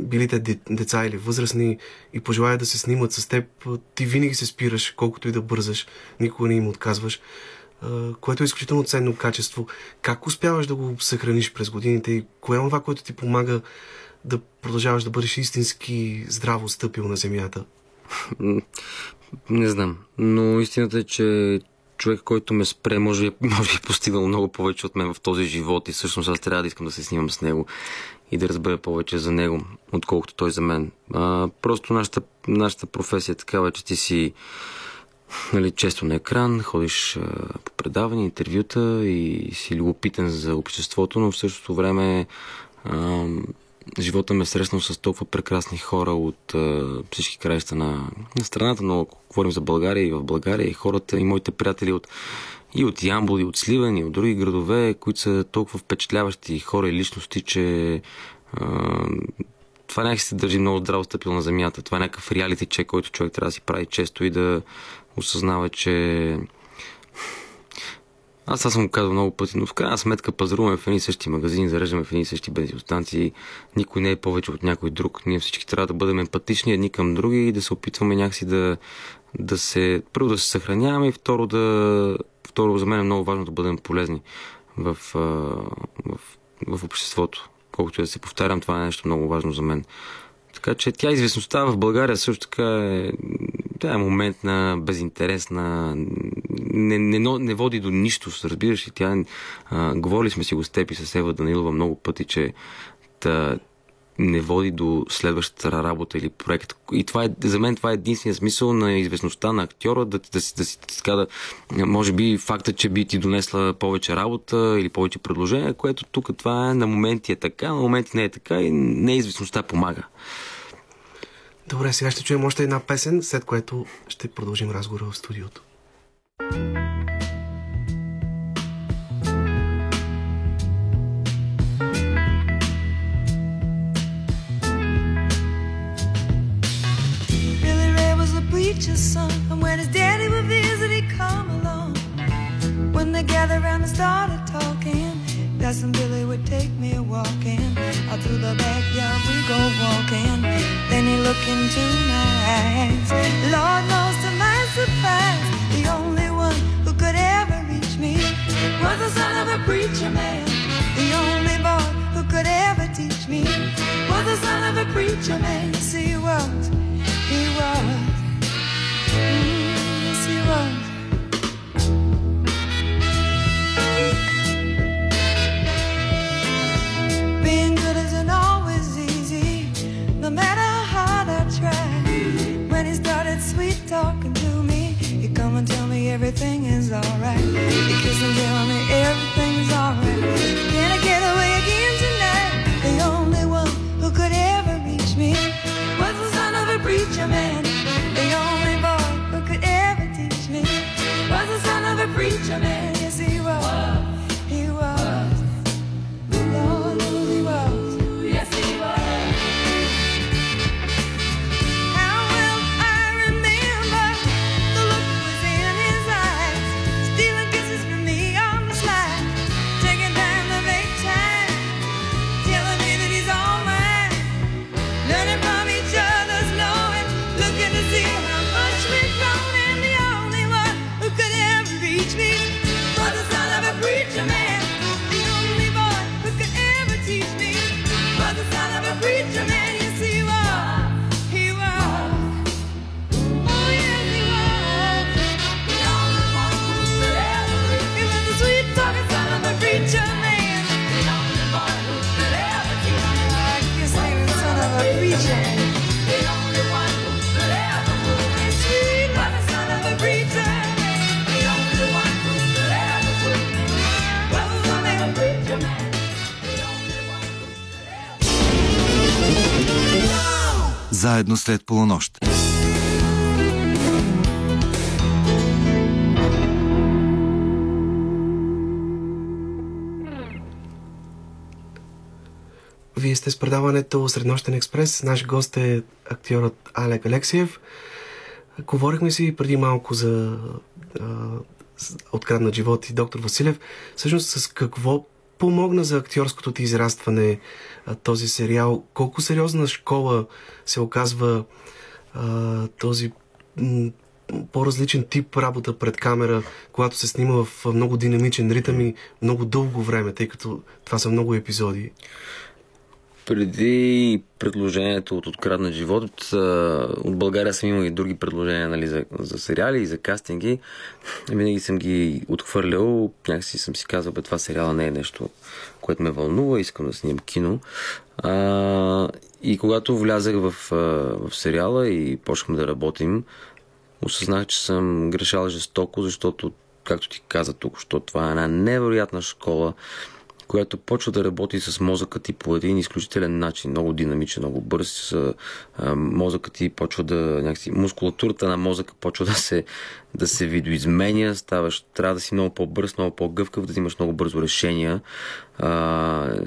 били те де- деца или възрастни и пожелаят да се снимат с теб, ти винаги се спираш, колкото и да бързаш, никога не им отказваш, което е изключително ценно качество. Как успяваш да го съхраниш през годините и кое е това, което ти помага да продължаваш да бъдеш истински здраво стъпил на земята? Не знам, но истината е, че човек, който ме спре, може би, може би е постигнал много повече от мен в този живот и всъщност аз трябва да искам да се снимам с него и да разбера повече за него, отколкото той за мен. А, просто нашата, нашата професия е такава, че ти си нали, често на екран, ходиш а, по предавания, интервюта и си любопитен за обществото, но в същото време а, живота ме е срещнал с толкова прекрасни хора от а, всички краища на, на страната, но ако говорим за България и в България и хората и моите приятели от и от Ямбол, и от Сливен, и от други градове, които са толкова впечатляващи хора и личности, че а, това някак се държи много здраво стъпил на земята. Това е някакъв реалити чек, който човек трябва да си прави често и да осъзнава, че аз това съм го казал много пъти, но в крайна сметка пазаруваме в едни същи магазини, зареждаме в едни същи бензиностанции. Никой не е повече от някой друг. Ние всички трябва да бъдем емпатични едни към други и да се опитваме някакси да, да се... Първо да се съхраняваме и второ да... Второ, за мен е много важно да бъдем полезни в, в, в обществото. Колкото и да се повтарям, това е нещо много важно за мен. Така че тя известността в България също така е, тя е момент на безинтересна, не, не, не води до нищо, разбираш ли. Тя, а, говорили сме си го с теб и с Ева Данилова много пъти, че та, не води до следващата работа или проект. И това е, за мен това е единствения смисъл на известността на актьора, да, да, да, си така да, може би факта, че би ти донесла повече работа или повече предложения, което тук това е на моменти е така, на моменти не е така и неизвестността помага. Добре, сега ще чуем още една песен, след което ще продължим разговора в студиото. Billy When they gathered around and started talking, Cousin Billy would take me walking. Out through the backyard we go walking. Then he looked into my eyes. Lord knows to my surprise, the only one who could ever reach me was the son of a preacher man. The only boy who could ever teach me was the son of a preacher man. Yes, he everything is alright. He kiss and tell me everything's alright. Can I get away again tonight? The only one who could ever reach me was the son of a preacher man. Заедно след полунощ. Вие сте с предаването Среднощен експрес. Наш гост е актьорът Алек Алексиев. Говорихме си преди малко за а, откраднат живот и доктор Василев. Всъщност с какво помогна за актьорското ти израстване този сериал? Колко сериозна школа се оказва а, този м, по-различен тип работа пред камера, когато се снима в много динамичен ритъм и много дълго време, тъй като това са много епизоди. преди предложението от Откраднат живот, от, България съм имал и други предложения нали, за, за сериали и за кастинги. Винаги съм ги отхвърлял. Някакси съм си казал, бе, това сериала не е нещо, което ме вълнува, искам да снимам кино. А, и когато влязах в, в сериала и почнахме да работим, осъзнах, че съм грешал жестоко, защото, както ти каза тук, що това е една невероятна школа, която почва да работи с мозъка ти по един изключителен начин, много динамичен, много бърз. Мозъкът ти почва да, някакси, мускулатурата на мозъка почва да се, да се видоизменя, ставаш, трябва да си много по-бърз, много по-гъвкав, да имаш много бързо решения. А,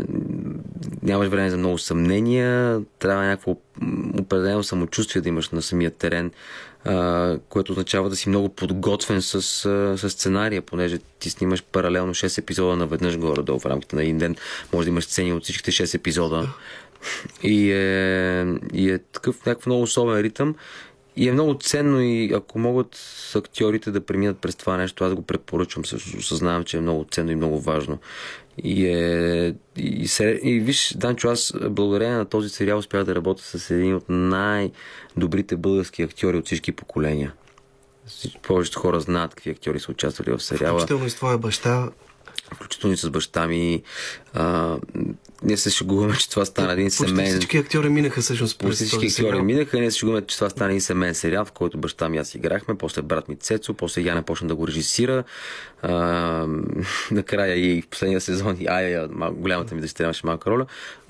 нямаш време за много съмнения, трябва някакво определено самочувствие да имаш на самия терен, което означава да си много подготвен с, с сценария, понеже ти снимаш паралелно 6 епизода наведнъж горе-долу в рамките на един ден. Може да имаш сцени от всичките 6 епизода. И е, и е такъв някакъв много особен ритъм. И е много ценно и ако могат актьорите да преминат през това нещо, аз го препоръчвам. Също осъзнавам, че е много ценно и много важно. И, е, и, се, и виж, Данчо, аз благодарение на този сериал успях да работя с един от най-добрите български актьори от всички поколения. Повечето хора знаят какви актьори са участвали в сериала Включително и с твоя баща. включително и с баща ми. А, ние се шегуваме, че това стана един Почти семейен... всички актьори минаха всъщност през всички актьори минаха ние се шегуваме, че това стана един семейен сериал, в който баща ми аз играхме, после брат ми Цецо, после Яна почна да го режисира. А, накрая и в последния сезон и Ая, голямата ми дъщеря имаше малка роля.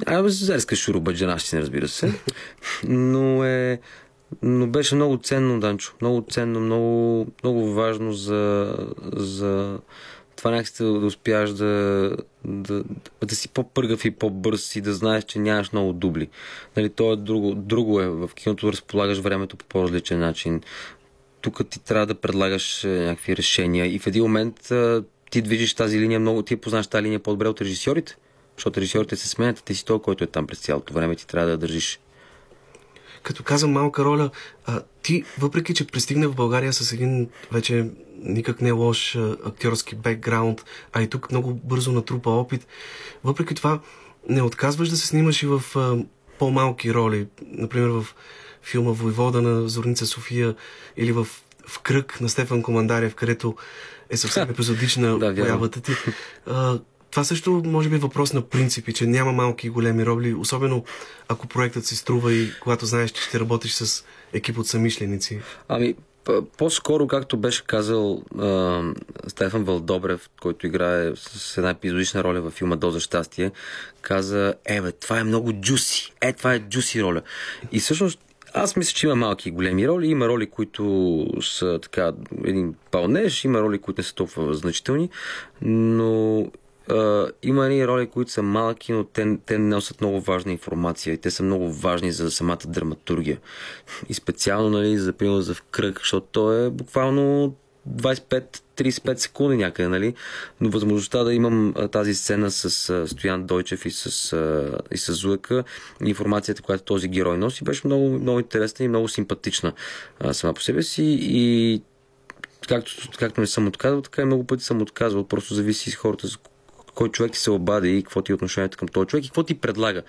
А, зерска шурубаджанащина, разбира се. Но е... Но беше много ценно, Данчо. Много ценно, много, много важно за, за това някакси да, да успяш да, да, да си по-пъргав и по-бърз и да знаеш, че нямаш много дубли. Нали, то е друго, друго е. В киното разполагаш времето по по-различен начин. Тук ти трябва да предлагаш е, някакви решения и в един момент а, ти движиш тази линия много, ти познаш тази линия по-добре от режисьорите, защото режисьорите се сменят, а ти си той, който е там през цялото време, ти трябва да държиш. Като казвам малка роля, а, ти, въпреки че пристигна в България с един вече никак не лош актьорски бекграунд, а и тук много бързо натрупа опит, въпреки това не отказваш да се снимаш и в а, по-малки роли. Например, в филма Войвода на Зорница София или в, в Кръг на Стефан Командарев, където е съвсем епизодична Да, появата ти. А, това също може би е въпрос на принципи, че няма малки и големи роли, особено ако проектът си струва и когато знаеш, че ще работиш с екип от самишленици. Ами, по-скоро, както беше казал а, Стефан Вълдобрев, който играе с една епизодична роля във филма Доза щастие, каза, е бе, това е много джуси. Е, това е джуси роля. И всъщност аз мисля, че има малки и големи роли. Има роли, които са така един пълнеж, има роли, които не са толкова значителни, но има едни роли, които са малки, но те, те носят много важна информация и те са много важни за самата драматургия. И специално, нали, за примерно за в кръг, защото то е буквално 25-35 секунди някъде, нали? Но възможността да имам тази сцена с а, Стоян Дойчев и с, а, и с Зуека, информацията, която този герой носи, беше много, много интересна и много симпатична а, сама по себе си и както, както не съм отказвал, така и много пъти съм отказвал. Просто зависи с хората, кой човек ти се обади и какво ти е отношението към този човек и какво ти предлага.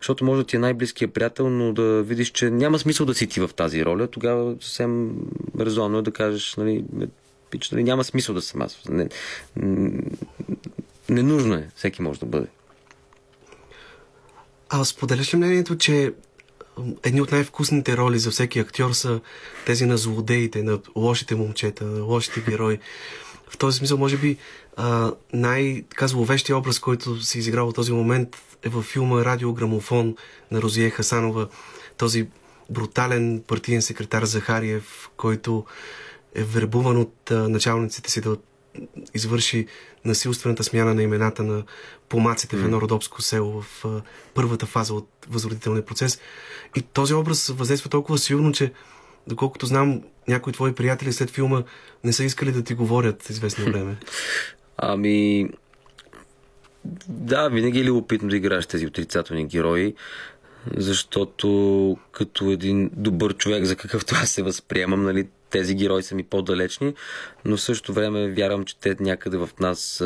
Защото може да ти е най-близкият приятел, но да видиш, че няма смисъл да си ти в тази роля, тогава съвсем резонно е да кажеш, нали, ме, пич, нали няма смисъл да съм аз. Не, ненужно е. Всеки може да бъде. А споделяш ли мнението, че едни от най-вкусните роли за всеки актьор са тези на злодеите, на лошите момчета, на лошите герои? В този смисъл, може би, най-така зловещия образ, който се изиграва в този момент е във филма Радиограмофон на Розие Хасанова. Този брутален партиен секретар Захариев, който е вербуван от а, началниците си да извърши насилствената смяна на имената на помаците в едно родопско село в а, първата фаза от възродителния процес. И този образ въздейства толкова силно, че доколкото знам, някои твои приятели след филма не са искали да ти говорят известно време. Ами, да, винаги е любопитно да играеш тези отрицателни герои, защото като един добър човек, за какъвто аз се възприемам, нали, тези герои са ми по-далечни, но в същото време вярвам, че те някъде в нас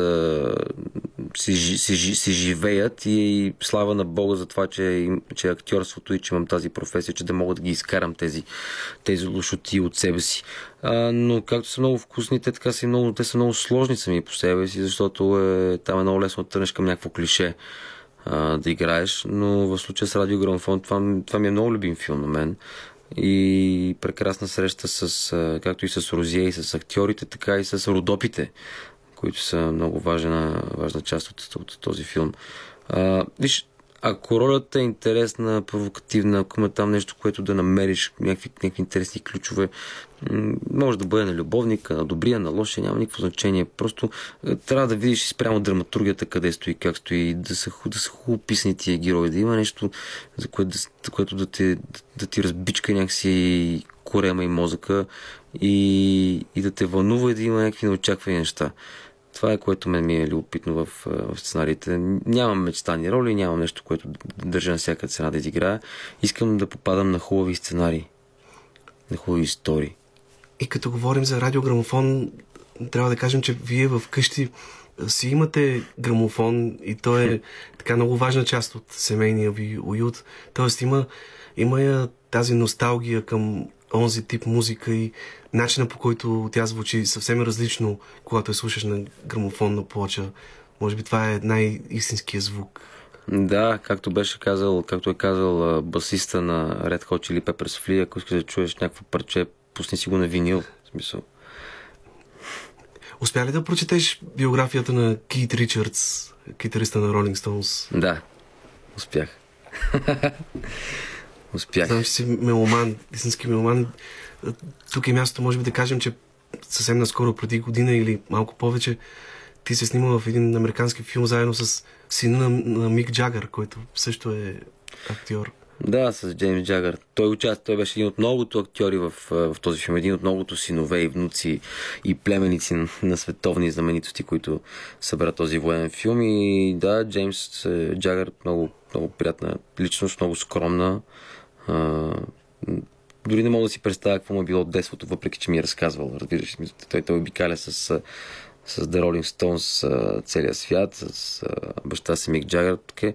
а, си, си, си живеят и слава на Бога за това, че, че актьорството и че имам тази професия, че да мога да ги изкарам тези, тези лошоти от себе си. А, но както са много вкусни, те така са много, те са много сложни сами по себе си, защото е, там е много лесно да тръгнеш към някакво клише а, да играеш, но в случая с Радио Грамофон това, това ми е много любим филм на мен. И прекрасна среща с, както и с Розия и с актьорите, така и с родопите, които са много важна, важна част от, от този филм. А, виж, ако ролята е интересна, провокативна, ако има там нещо, което да намериш, някакви, някакви интересни ключове, може да бъде на любовника, на добрия, на лошия, няма никакво значение. Просто трябва да видиш спрямо драматургията къде стои, как стои, да са, да са хубаво писани тия герои, да има нещо, за което, за което да, те, да, да ти разбичка някакси корема и мозъка и, и да те вълнува и да има някакви неочаквани неща. Това е което мен ми е любопитно в, в сценариите. Нямам мечтани роли, нямам нещо, което държа на всяка цена да изиграя. Искам да попадам на хубави сценарии, на хубави истории. И като говорим за радиограмофон, трябва да кажем, че вие в къщи си имате грамофон и то е така много важна част от семейния ви уют. Тоест има, има я тази носталгия към онзи тип музика и начина по който тя звучи съвсем различно, когато я слушаш на грамофонна плоча. Може би това е най-истинския звук. Да, както беше казал, както е казал басиста на Red Hot Chili Peppers Flea, ако искаш да чуеш някакво парче, пусни си го на винил. В смисъл. Успя ли да прочетеш биографията на Кит Ричардс, китариста на Ролинг Стоунс? Да, успях. успях. Знам, че си меломан, истински меломан. Тук е място, може би да кажем, че съвсем наскоро, преди година или малко повече, ти се снимал в един американски филм заедно с сина на, на Мик Джагър, който също е актьор. Да, с Джеймс Джагър. Той участва, той беше един от многото актьори в, в този филм, един от многото синове и внуци и племеници на, на световни знаменитости, които събра този военен филм. И да, Джеймс е, Джагър, много, много приятна личност, много скромна. А, дори не мога да си представя какво му е било от детството, въпреки че ми е разказвал. Разбираш, той, той обикаля с, с The Rolling Stones целия свят, с баща си Мик Джагър. Така,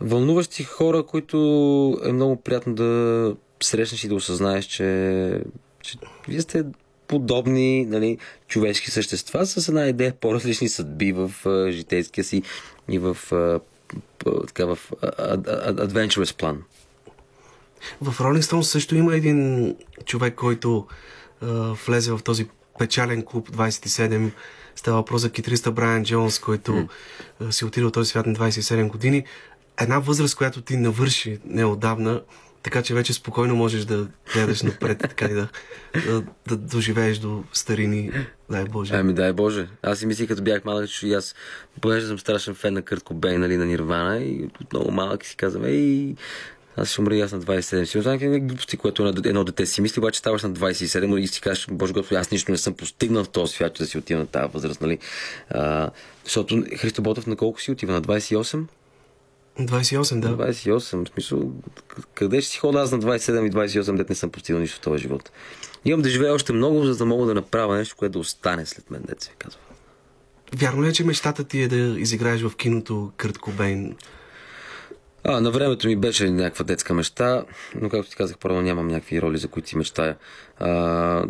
вълнуващи хора, които е много приятно да срещнеш и да осъзнаеш, че, че вие сте подобни нали, човешки същества с една идея по-различни съдби в житейския си и в, така, в а, а, а, adventurous план. В Ролинг Стоунс също има един човек, който а, влезе в този печален клуб 27. Става въпрос за китариста Брайан Джонс, който а, си отиде от този свят на 27 години. Една възраст, която ти навърши неодавна, така че вече спокойно можеш да гледаш напред така и да, да, да доживееш до старини, дай Боже. Ами дай Боже. Аз си мислих, като бях малък, че аз, понеже съм страшен фен на Кърт Кобейн, нали, на Нирвана и от много малък си казвам, ей, аз ще умра и аз на 27. Си знам какви глупости, което едно, едно дете си мисли, обаче ставаш на 27 и си кажеш, Боже Господи, аз нищо не съм постигнал в този свят, че да си отива на тази възраст, нали? А, защото Христо Ботев на колко си отива? На 28? 28, да. 28, в смисъл, къде ще си хода аз на 27 и 28, дет не съм постигнал нищо в този живот. Имам да живея още много, за да мога да направя нещо, което да остане след мен, дет се казва. Вярно ли е, че мечтата ти е да изиграеш в киното Кърт Кобейн? А, на времето ми беше някаква детска мечта, но както ти казах, първо нямам някакви роли, за които си мечтая. А,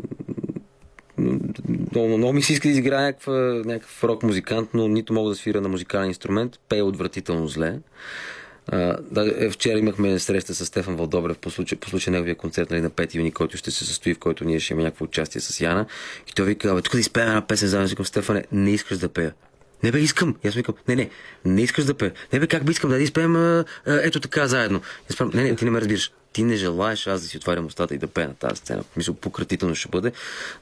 много, много ми се иска да изиграя някаква, някакъв рок музикант, но нито мога да свира на музикален инструмент, пея отвратително зле. А, да, е, вчера имахме среща с Стефан Валдобрев по случай, по случай неговия концерт нали, на 5 юни, който ще се състои, в който ние ще имаме някакво участие с Яна. И той вика, «Абе, тук да изпеем една песен заедно. Викам, Стефане, не искаш да пея. Не бе, искам. И аз викам, не, не, не искаш да пея. Не бе, как би искам да изпеем ето така заедно. И правим, не, не, ти не ме разбираш. Ти не желаеш аз да си отварям устата и да пея на тази сцена. Мисля, пократително ще бъде.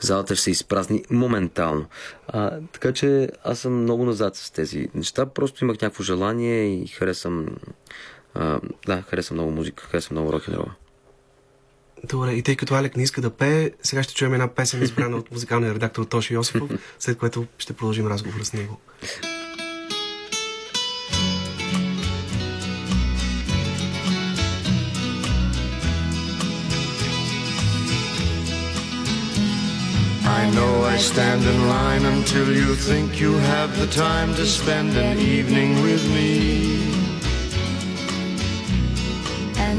Залата ще се изпразни моментално. А, така че аз съм много назад с тези неща. Просто имах някакво желание и харесвам. А, да, харесвам много музика, харесвам много рок н. Добре, и тъй като Алек не иска да пее, сега ще чуем една песен, избрана от музикалния редактор Тоши Йосифов, след което ще продължим разговора с него. I know I stand in line until you think you have the time to spend an evening with me.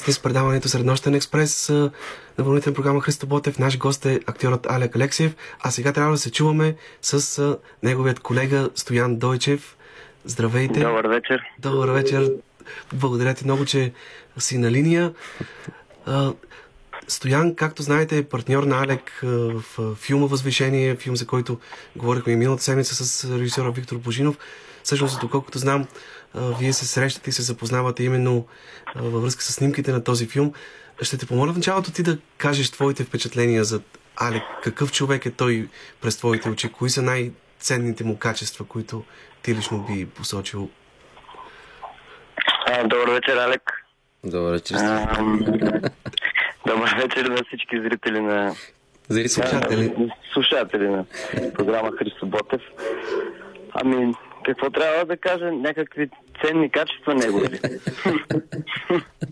Сте с предаването Среднощен експрес на вълните на програма Христо Ботев. Наш гост е актьорът Алек Алексиев. А сега трябва да се чуваме с неговият колега Стоян Дойчев. Здравейте. Добър вечер. Добър вечер. Благодаря ти много, че си на линия. Стоян, както знаете, е партньор на Алек в филма Възвишение, филм, за който говорихме и миналата седмица с режисьора Виктор Божинов. Всъщност, доколкото знам, вие се срещате и се запознавате именно а, във връзка с снимките на този филм. Ще те помоля в началото ти да кажеш твоите впечатления за Алек. Какъв човек е той през твоите очи? Кои са най-ценните му качества, които ти лично би посочил? А, добър вечер, Алек. Добър вечер. Ам, Добър вечер на всички зрители на Зрители. Слушатели. слушатели на програма Христо Ботев. Ами, какво трябва да кажа? Някакви ценни качества негови.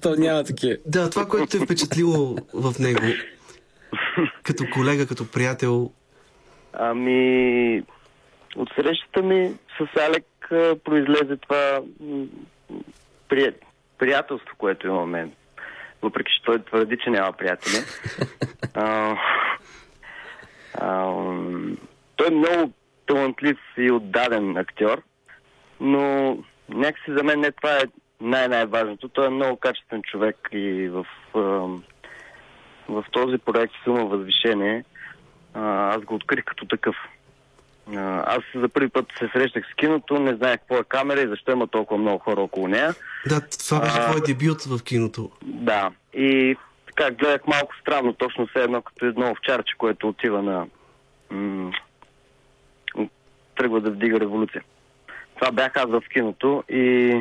То няма такива. Да, това, което е впечатлило в него, като колега, като приятел, Ами, от срещата ми с Алек произлезе това при, приятелство, което имаме. Въпреки, че той твърди, че няма приятели. а, а, той е много талантлив и отдаден актьор, но някакси за мен не това е най-най-важното. Той е много качествен човек и в, в този проект филма Възвишение аз го открих като такъв. Аз за първи път се срещах с киното, не знаех какво е камера и защо има толкова много хора около нея. Да, това беше твой дебют в киното. Да, и така гледах малко странно, точно все едно като едно овчарче, което отива на... М- тръгва да вдига революция. Това бях аз в киното и,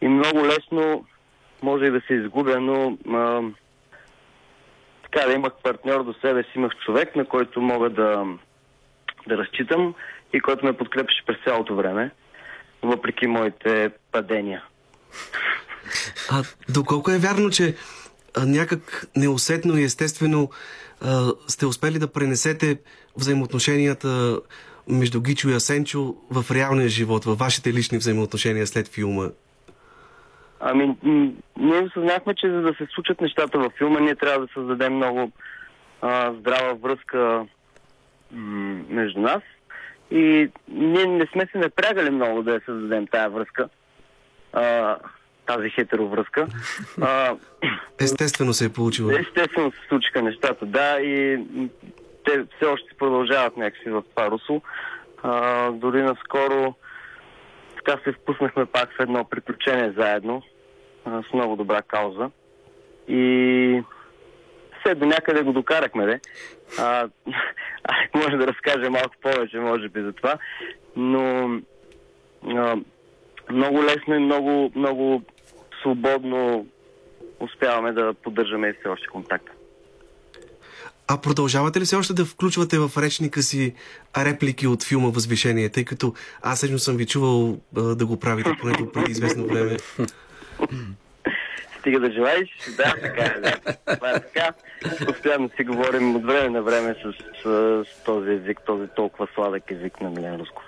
и много лесно може и да се изгубя, но а, така да имах партньор до себе си, имах човек, на който мога да, да разчитам и който ме подкрепеше през цялото време, въпреки моите падения. А доколко е вярно, че а, някак неусетно и естествено а, сте успели да пренесете взаимоотношенията между Гичо и Асенчо в реалния живот, във вашите лични взаимоотношения след филма? Ами, ние осъзнахме, че за да се случат нещата във филма, ние трябва да създадем много а, здрава връзка м- между нас. И ние не сме се напрягали много да я създадем тая връзка. А, тази хетеровръзка. А, Естествено се е получило. естествено се случиха нещата, да, и те все още продължават някакси в това русло. А, дори наскоро така се впуснахме пак в едно приключение заедно, а, с много добра кауза. И все до някъде го докарахме, де. А, Алек може да разкаже малко повече, може би, за това. Но а, много лесно и много, много свободно успяваме да поддържаме все още контакт. А продължавате ли все още да включвате в речника си реплики от филма Възвишение, тъй като аз лично съм ви чувал а, да го правите поне до преди известно време. Стига да желаеш, да, така е. Да. Това е така. Постоянно си говорим от време на време с, с, с този език, този толкова сладък език на Милен Русков.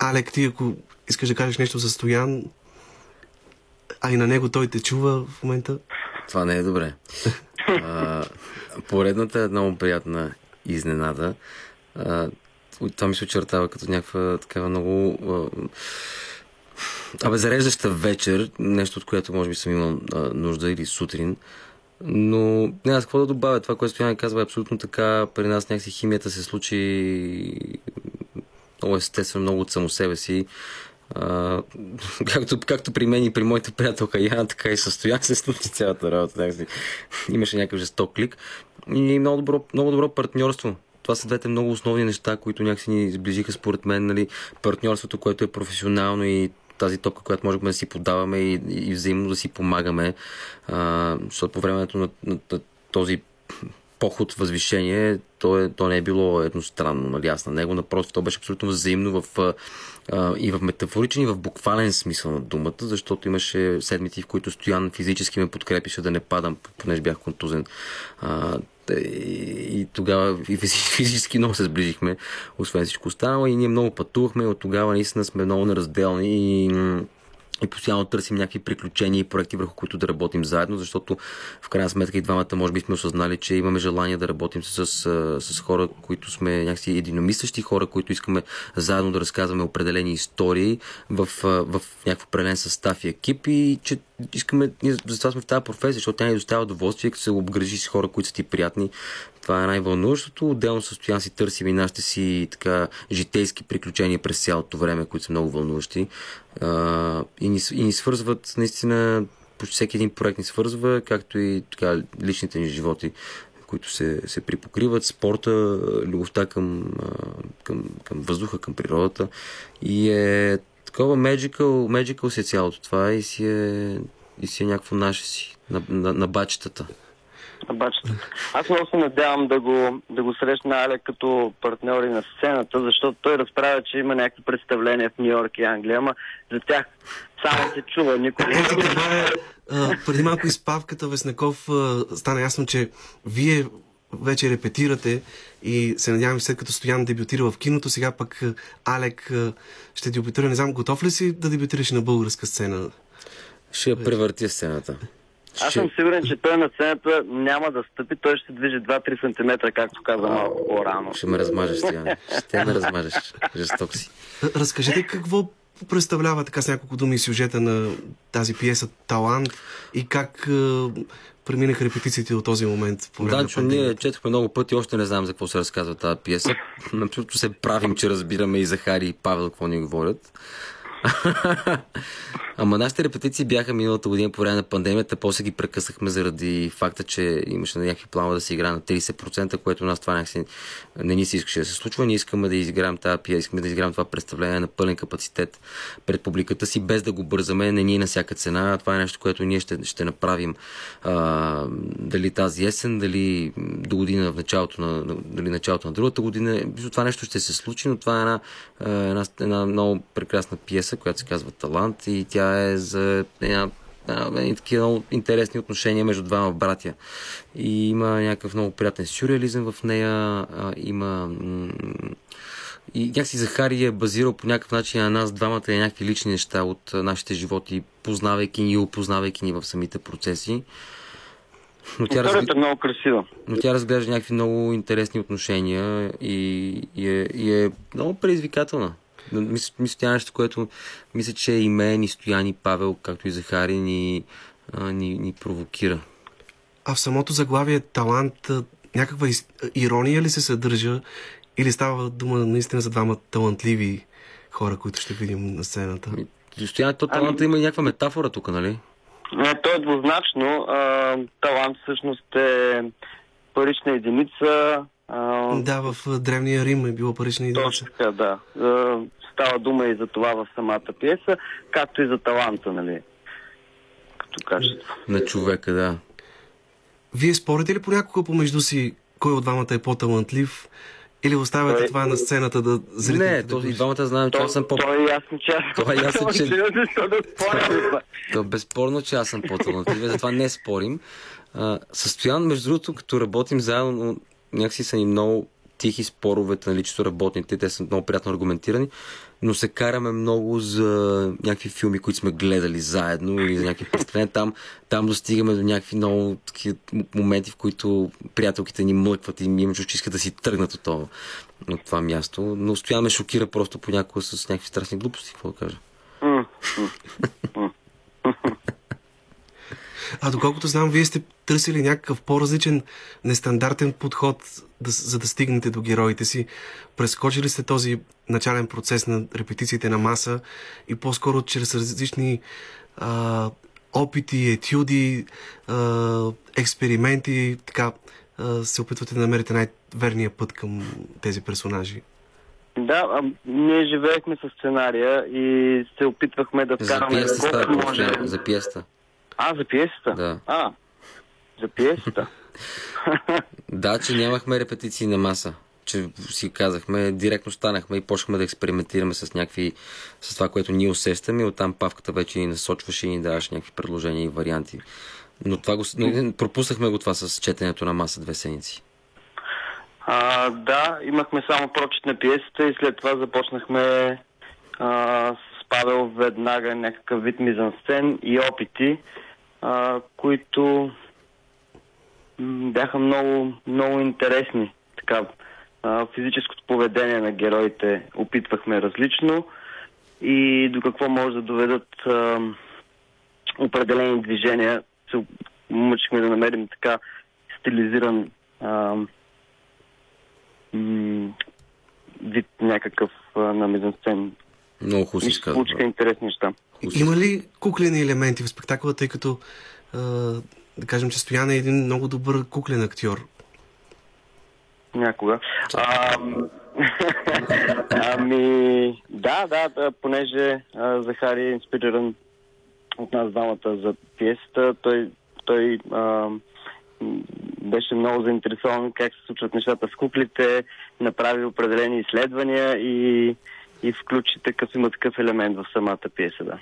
Алек, ти ако искаш да кажеш нещо за Стоян, а и на него той те чува в момента. Това не е добре. А, поредната е много приятна изненада. А, това ми се очертава като някаква такава много а, абе, зареждаща вечер, нещо от което може би съм имал а, нужда или сутрин. Но няма с какво да добавя. Това, което Стоян казва е абсолютно така. При нас някакси химията се случи много естествено, много от само себе си. А, както, както при мен и при моята приятелка Яна, така и състояние се случи цялата работа. Имаше някакъв жесток клик. И много добро, много добро партньорство. Това са двете много основни неща, които някакси ни сближиха според мен. Нали? Партньорството, което е професионално и тази топка, която можем да си подаваме и, и взаимно да си помагаме. А, защото по времето на, на, на този поход, възвишение, то, е, то не е било едностранно, нали, аз на него. Напротив, то беше абсолютно взаимно в, а, и в метафоричен, и в буквален смисъл на думата, защото имаше седмици, в които Стоян физически ме подкрепише да не падам, понеже бях контузен. А, и, и тогава и физи- физически много се сближихме, освен всичко останало. И ние много пътувахме, от тогава наистина сме много неразделни и и постоянно търсим някакви приключения и проекти, върху които да работим заедно, защото в крайна сметка и двамата може би сме осъзнали, че имаме желание да работим с, с, хора, които сме някакси единомислящи, хора, които искаме заедно да разказваме определени истории в, в някакъв определен състав и екип и че искаме, ние затова сме в тази професия, защото тя ни доставя удоволствие, като се обгрижи с хора, които са ти приятни. Това е най-вълнуващото. Отделно състояние си търсим и нашите си така житейски приключения през цялото време, които са много вълнуващи. А, и, ни, и ни свързват наистина почти всеки един проект ни свързва, както и така, личните ни животи, които се, се припокриват, спорта, любовта към, към, към въздуха, към природата. И е такова magical, magical си е цялото това и си е, и си е някакво наше си, на, на, на бачетата. На бачата. Аз много се надявам да го, да го срещна Аля като партньори на сцената, защото той разправя, че има някакви представления в Нью Йорк и Англия, ама за тях само се чува, никой не Ето това е. Преди малко изпавката Веснаков стана ясно, че вие вече репетирате и се надявам, след като Стоян дебютира в киното, сега пък Алек ще дебютира. Не знам, готов ли си да дебютираш на българска сцена? Ще я превъртя сцената. Аз съм сигурен, че той на сцената няма да стъпи, той ще се движи 2-3 см, както каза малко по-рано. Ще ме размажеш, Стоян. Ще ме размажеш. Жесток си. Разкажете какво представлява така с няколко думи сюжета на тази пиеса Талант и как а, преминаха репетициите до този момент Данчо, ние четохме много пъти, още не знам за какво се разказва тази пиеса. Абсолютно се правим, че разбираме и Захари и Павел какво ни говорят. Ама нашите репетиции бяха миналата година по време на пандемията, после ги прекъсахме заради факта, че имаше някакви планове да се играе на 30%, което нас това някакси не ни се искаше да се случва. Ние искаме да изиграем тази пиеса, искаме да изиграем това представление на пълен капацитет пред публиката си, без да го бързаме, не ние на всяка цена. Това е нещо, което ние ще, ще направим а, дали тази есен, дали до година в началото на, дали началото на другата година. Това нещо ще се случи, но това е една, а, една, една много прекрасна пиеса, която се казва Талант и тя е за една едни такива много интересни отношения между двама братя. И има някакъв много приятен сюрреализъм в нея. А, има м- и някакси Захари е базирал по някакъв начин на нас двамата и някакви лични неща от нашите животи, познавайки ни и опознавайки ни в самите процеси. Но тя, разглежда, е много красива. но тя разглежда някакви много интересни отношения и, и, е, и е много предизвикателна. Мисля, мисля, тя е нещо, което мисля, че и мен, и Стоян, и Павел, както и Захари, ни, а, ни, ни провокира. А в самото заглавие талант, някаква ирония ли се съдържа или става дума наистина за двама талантливи хора, които ще видим на сцената? И Стоян, то таланта има и някаква метафора тук, нали? Не, то е двузначно. А, талант всъщност е парична единица. А, Да, в Древния Рим е било парична единица. Точно така, да. Става дума и за това в самата пиеса, както и за таланта, нали? Като качество. На човека, да. Вие спорите ли понякога помежду си кой от двамата е по-талантлив? Или оставяте Той- това на сцената да зрителите Не, да то, и двамата знаем, че То, аз съм по... то е ясно, че аз Това е ясно, че- Защо да спорим за това? То безспорно, че аз съм по-талантлив, затова не спорим. А, състоян, между другото, като работим заедно, някакси са ни много тихи споровете, нали, чето работните, те са много приятно аргументирани, но се караме много за някакви филми, които сме гледали заедно или за някакви представления. Там, там достигаме до някакви много такива моменти, в които приятелките ни млъкват и имам чувство, че искат да си тръгнат от това, от това място. Но Стоян ме шокира просто понякога с някакви страшни глупости, какво да кажа. А доколкото знам, вие сте търсили някакъв по-различен, нестандартен подход, да, за да стигнете до героите си. Прескочили сте този начален процес на репетициите на маса и по-скоро чрез различни а, опити, етюди, а, експерименти, така а, се опитвате да намерите най-верния път към тези персонажи. Да, а, ние живеехме с сценария и се опитвахме да За вкараме колкото може. за пиеста. А, за пиесата? Да. А, за пиесата. Да, че нямахме репетиции на маса. Че си казахме, директно станахме и почнахме да експериментираме с някакви, с това, което ние усещаме и оттам павката вече ни насочваше и ни даваше някакви предложения и варианти. Но това го, пропуснахме го това с четенето на маса две седмици. А, да, имахме само прочит на пиесата и след това започнахме а, Павел веднага някакъв вид мизансцен и опити, а, които бяха много, много интересни. Така, а, физическото поведение на героите опитвахме различно и до какво може да доведат а, определени движения. Се мъчихме да намерим така стилизиран а, вид някакъв а, на мизансцен. Много хубаво се получиха интересни неща. Има ли куклени елементи в спектакъла, тъй като а, да кажем, че Стоян е един много добър куклен актьор? Някога. А, ами, да, да, да, понеже а, Захари е инспириран от нас двамата за пиесата, той, той а, беше много заинтересован как се случват нещата с куклите, направи определени изследвания и, и включи такъв, има такъв елемент в самата пиеса, да.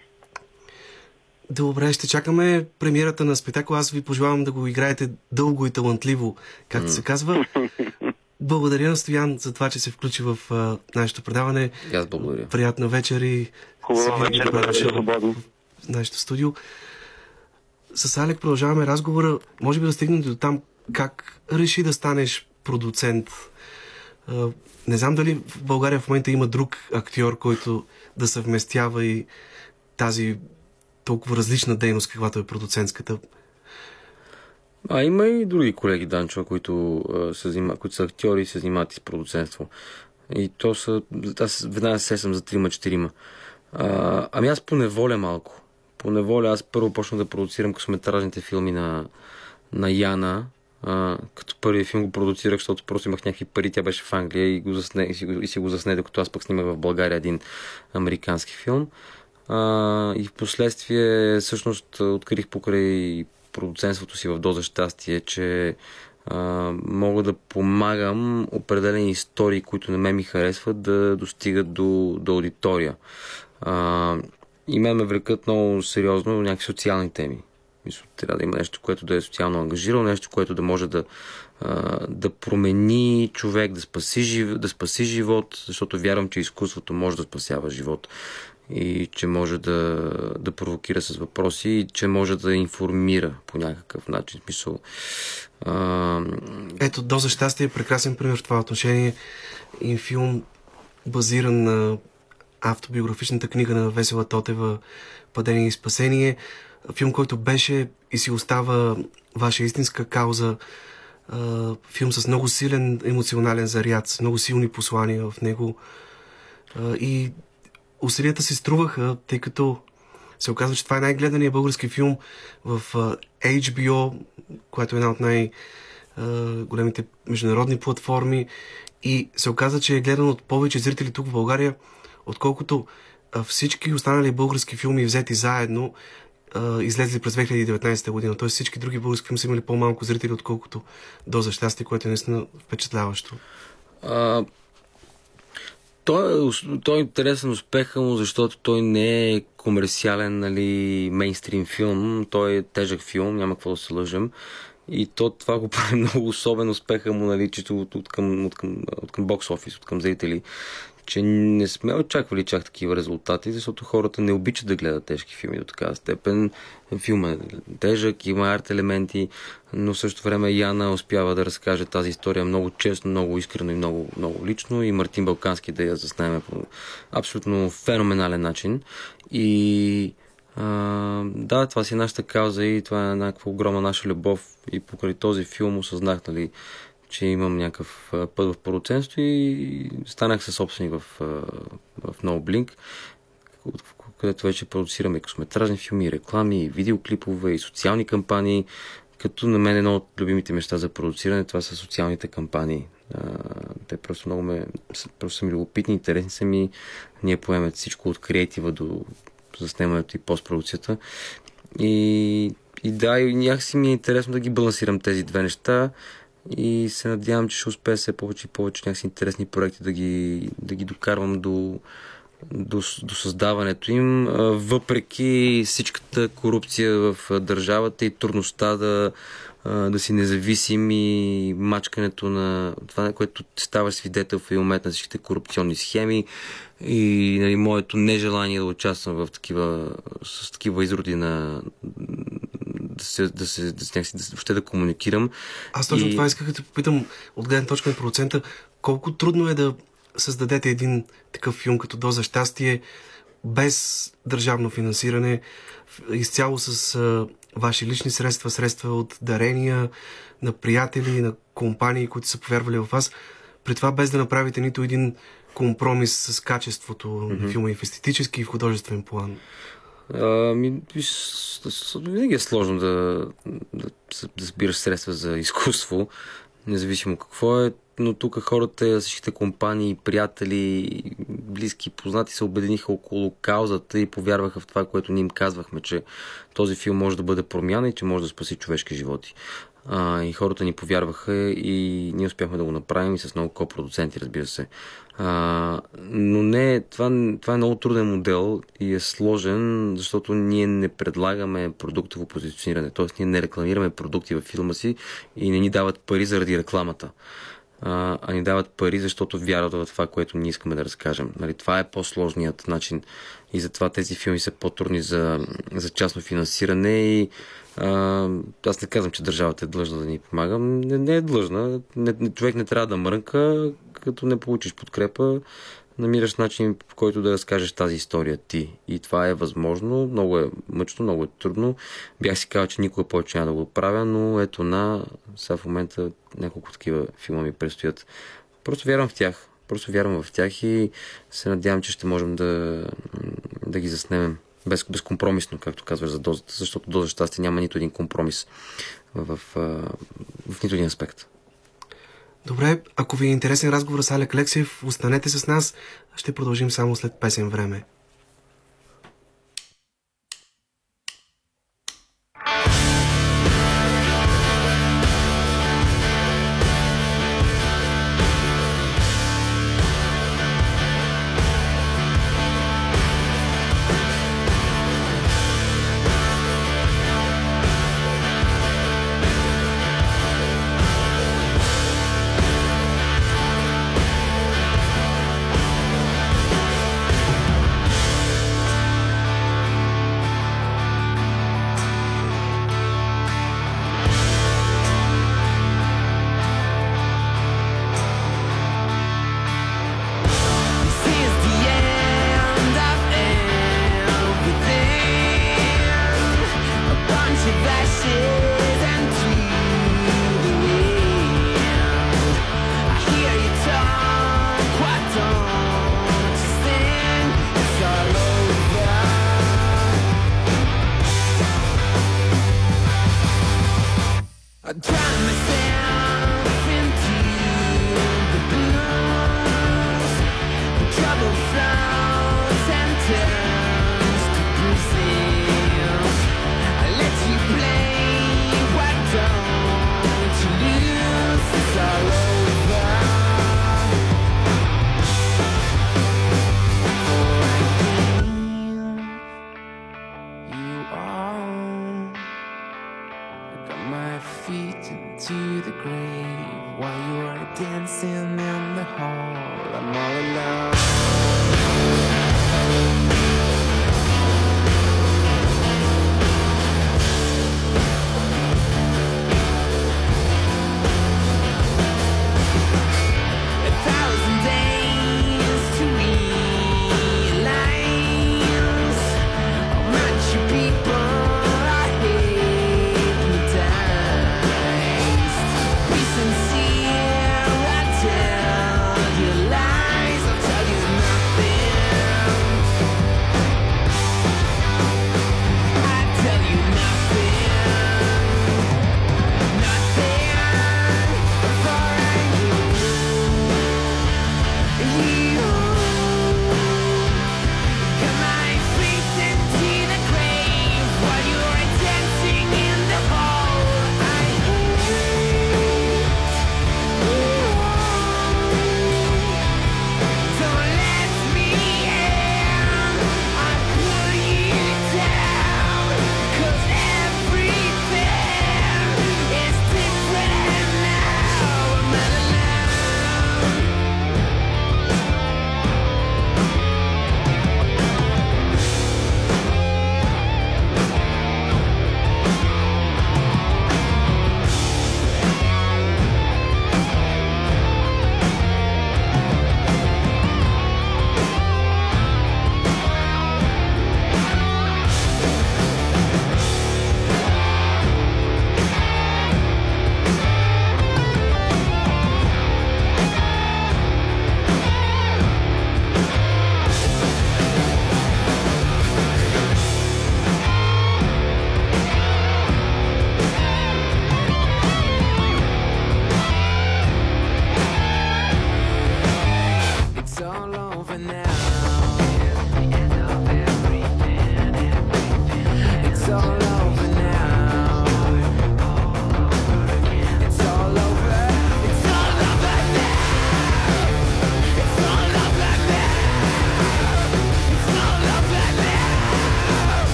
Добре, ще чакаме премиерата на спектакъл. Аз ви пожелавам да го играете дълго и талантливо, както се казва. Благодаря на Стоян за това, че се включи в а, нашето предаване. И аз благодаря. Приятна вечер и Хубава вечер, добре в нашето студио. С Алек продължаваме разговора. Може би да стигнем до там как реши да станеш продуцент. Не знам дали в България в момента има друг актьор, който да съвместява и тази толкова различна дейност, каквато е продуцентската. А има и други колеги, Данчо, които, а, се занима, които са актьори и се занимават с продуцентство. И то са... Аз веднага се сесам за трима-четирима. Ами аз по неволя малко. По неволя аз първо почнах да продуцирам късометражните филми на, на Яна. А, като първи филм го продуцирах, защото просто имах някакви пари. Тя беше в Англия и, го засне, и, си, го, и си го засне, докато аз пък снимах в България един американски филм. А, и в последствие всъщност открих покрай продуцентството си в Доза щастие, че а, мога да помагам определени истории, които на мен ми харесват, да достигат до, до аудитория. А, и мен ме влекат много сериозно някакви социални теми. Мисля, трябва да има нещо, което да е социално ангажирано, нещо, което да може да, да промени човек, да спаси, да спаси живот, защото вярвам, че изкуството може да спасява живот. и че може да, да провокира с въпроси и че може да информира по някакъв начин. Смисъл, а, Ето, Доза щастие е прекрасен пример в това отношение. И филм базиран на автобиографичната книга на Весела Тотева Падение и спасение. Филм, който беше и си остава ваша истинска кауза. Филм с много силен емоционален заряд, с много силни послания в него. И усилията се струваха, тъй като се оказва, че това е най-гледаният български филм в HBO, която е една от най- а, големите международни платформи и се оказа, че е гледан от повече зрители тук в България, отколкото всички останали български филми взети заедно излезли през 2019 година. Тоест всички други български филми са имали по-малко зрители, отколкото Доза щастие, което е наистина впечатляващо. А, той, е той е интересен успеха му, защото той не е комерциален, нали, мейнстрим филм. Той е тежък филм, няма какво да се лъжем. И то, това го прави много особен успеха му, нали, чисто от, от, към, от, към, от към бокс офис, от към зрители. Че не сме очаквали чак такива резултати, защото хората не обичат да гледат тежки филми до такава степен. Филмът е тежък, има арт елементи, но в същото време Яна успява да разкаже тази история много честно, много искрено и много, много лично и Мартин Балкански да я заснеме по абсолютно феноменален начин. И а, да, това си е нашата кауза и това е някаква огромна наша любов и покрай този филм осъзнах, нали, че имам някакъв път в продуцентство и станах със собственик в, в No Blink, от- където вече продуцираме късометражни филми, реклами, видеоклипове, и социални кампании. Като на мен едно от любимите неща за продуциране, това са социалните кампании. Те просто много ме, просто са ми любопитни, интересни са ми. Ние поемат всичко от креатива до заснемането и постпродукцията. И, и да, и някакси ми е интересно да ги балансирам тези две неща и се надявам, че ще успея все повече и повече някакси интересни проекти да ги, да ги докарвам до, до, до създаването им, въпреки всичката корупция в държавата и трудността да, да си независим и мачкането на това, на което ставаш свидетел в един момент на всичките корупционни схеми и нали, моето нежелание да участвам в такива, с такива изроди на да се, да се, да, се, някакси да, въобще да комуникирам. Аз точно И- това исках да те попитам от гледна точка на продуцента. Колко трудно е да създадете един такъв филм като Доза щастие без държавно финансиране, изцяло с а, ваши лични средства, средства от дарения на приятели, на компании, които са повярвали в вас, при това без да направите нито един компромис с качеството на филма и в естетически и в художествен план. Ами, винаги е сложно да, да, да събираш средства за изкуство, независимо какво е, но тук хората, всичките компании, приятели, близки, познати се обединиха около каузата и повярваха в това, което ние им казвахме, че този филм може да бъде промяна и че може да спаси човешки животи. А, и хората ни повярваха и ние успяхме да го направим и с много копродуценти, разбира се. А, но не, това, това е много труден модел и е сложен, защото ние не предлагаме продуктово позициониране. Т.е. ние не рекламираме продукти във филма си и не ни дават пари заради рекламата. А, а ни дават пари, защото вярват в това, което ние искаме да разкажем. Нали, това е по-сложният начин и затова тези филми са по-трудни за, за частно финансиране и а, аз не казвам, че държавата е длъжна да ни помага. Не, не е длъжна. Не, не, човек не трябва да мрънка, като не получиш подкрепа. Намираш начин, по който да разкажеш тази история ти. И това е възможно. Много е мъчно, много е трудно. Бях си казал, че никога повече няма да го правя, но ето на сега в момента няколко такива филма ми предстоят. Просто вярвам в тях. Просто вярвам в тях и се надявам, че ще можем да, да ги заснемем без, безкомпромисно, както казваш за дозата, защото доза щастие няма нито един компромис в, в, в нито един аспект. Добре, ако ви е интересен разговор с Алек Лексиев, останете с нас. Ще продължим само след песен време.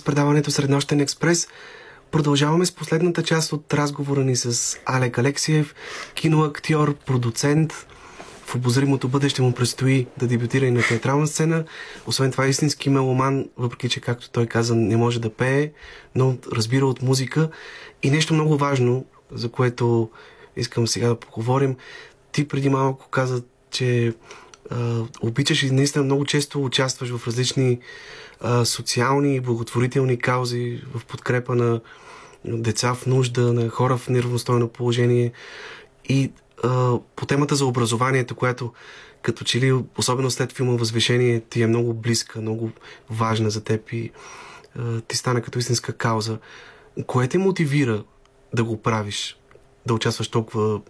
С предаването Среднощен експрес. Продължаваме с последната част от разговора ни с Алек Алексиев, киноактьор, продуцент. В обозримото бъдеще му предстои да дебютира и на театрална сцена. Освен това, истински меломан, въпреки че, както той каза, не може да пее, но разбира от музика. И нещо много важно, за което искам сега да поговорим. Ти преди малко каза, че а, обичаш и наистина много често участваш в различни социални и благотворителни каузи в подкрепа на деца в нужда, на хора в неравностойно положение. И а, по темата за образованието, която като че ли, особено след филма Възвишение, ти е много близка, много важна за теб и а, ти стана като истинска кауза. Кое те мотивира да го правиш, да участваш толкова,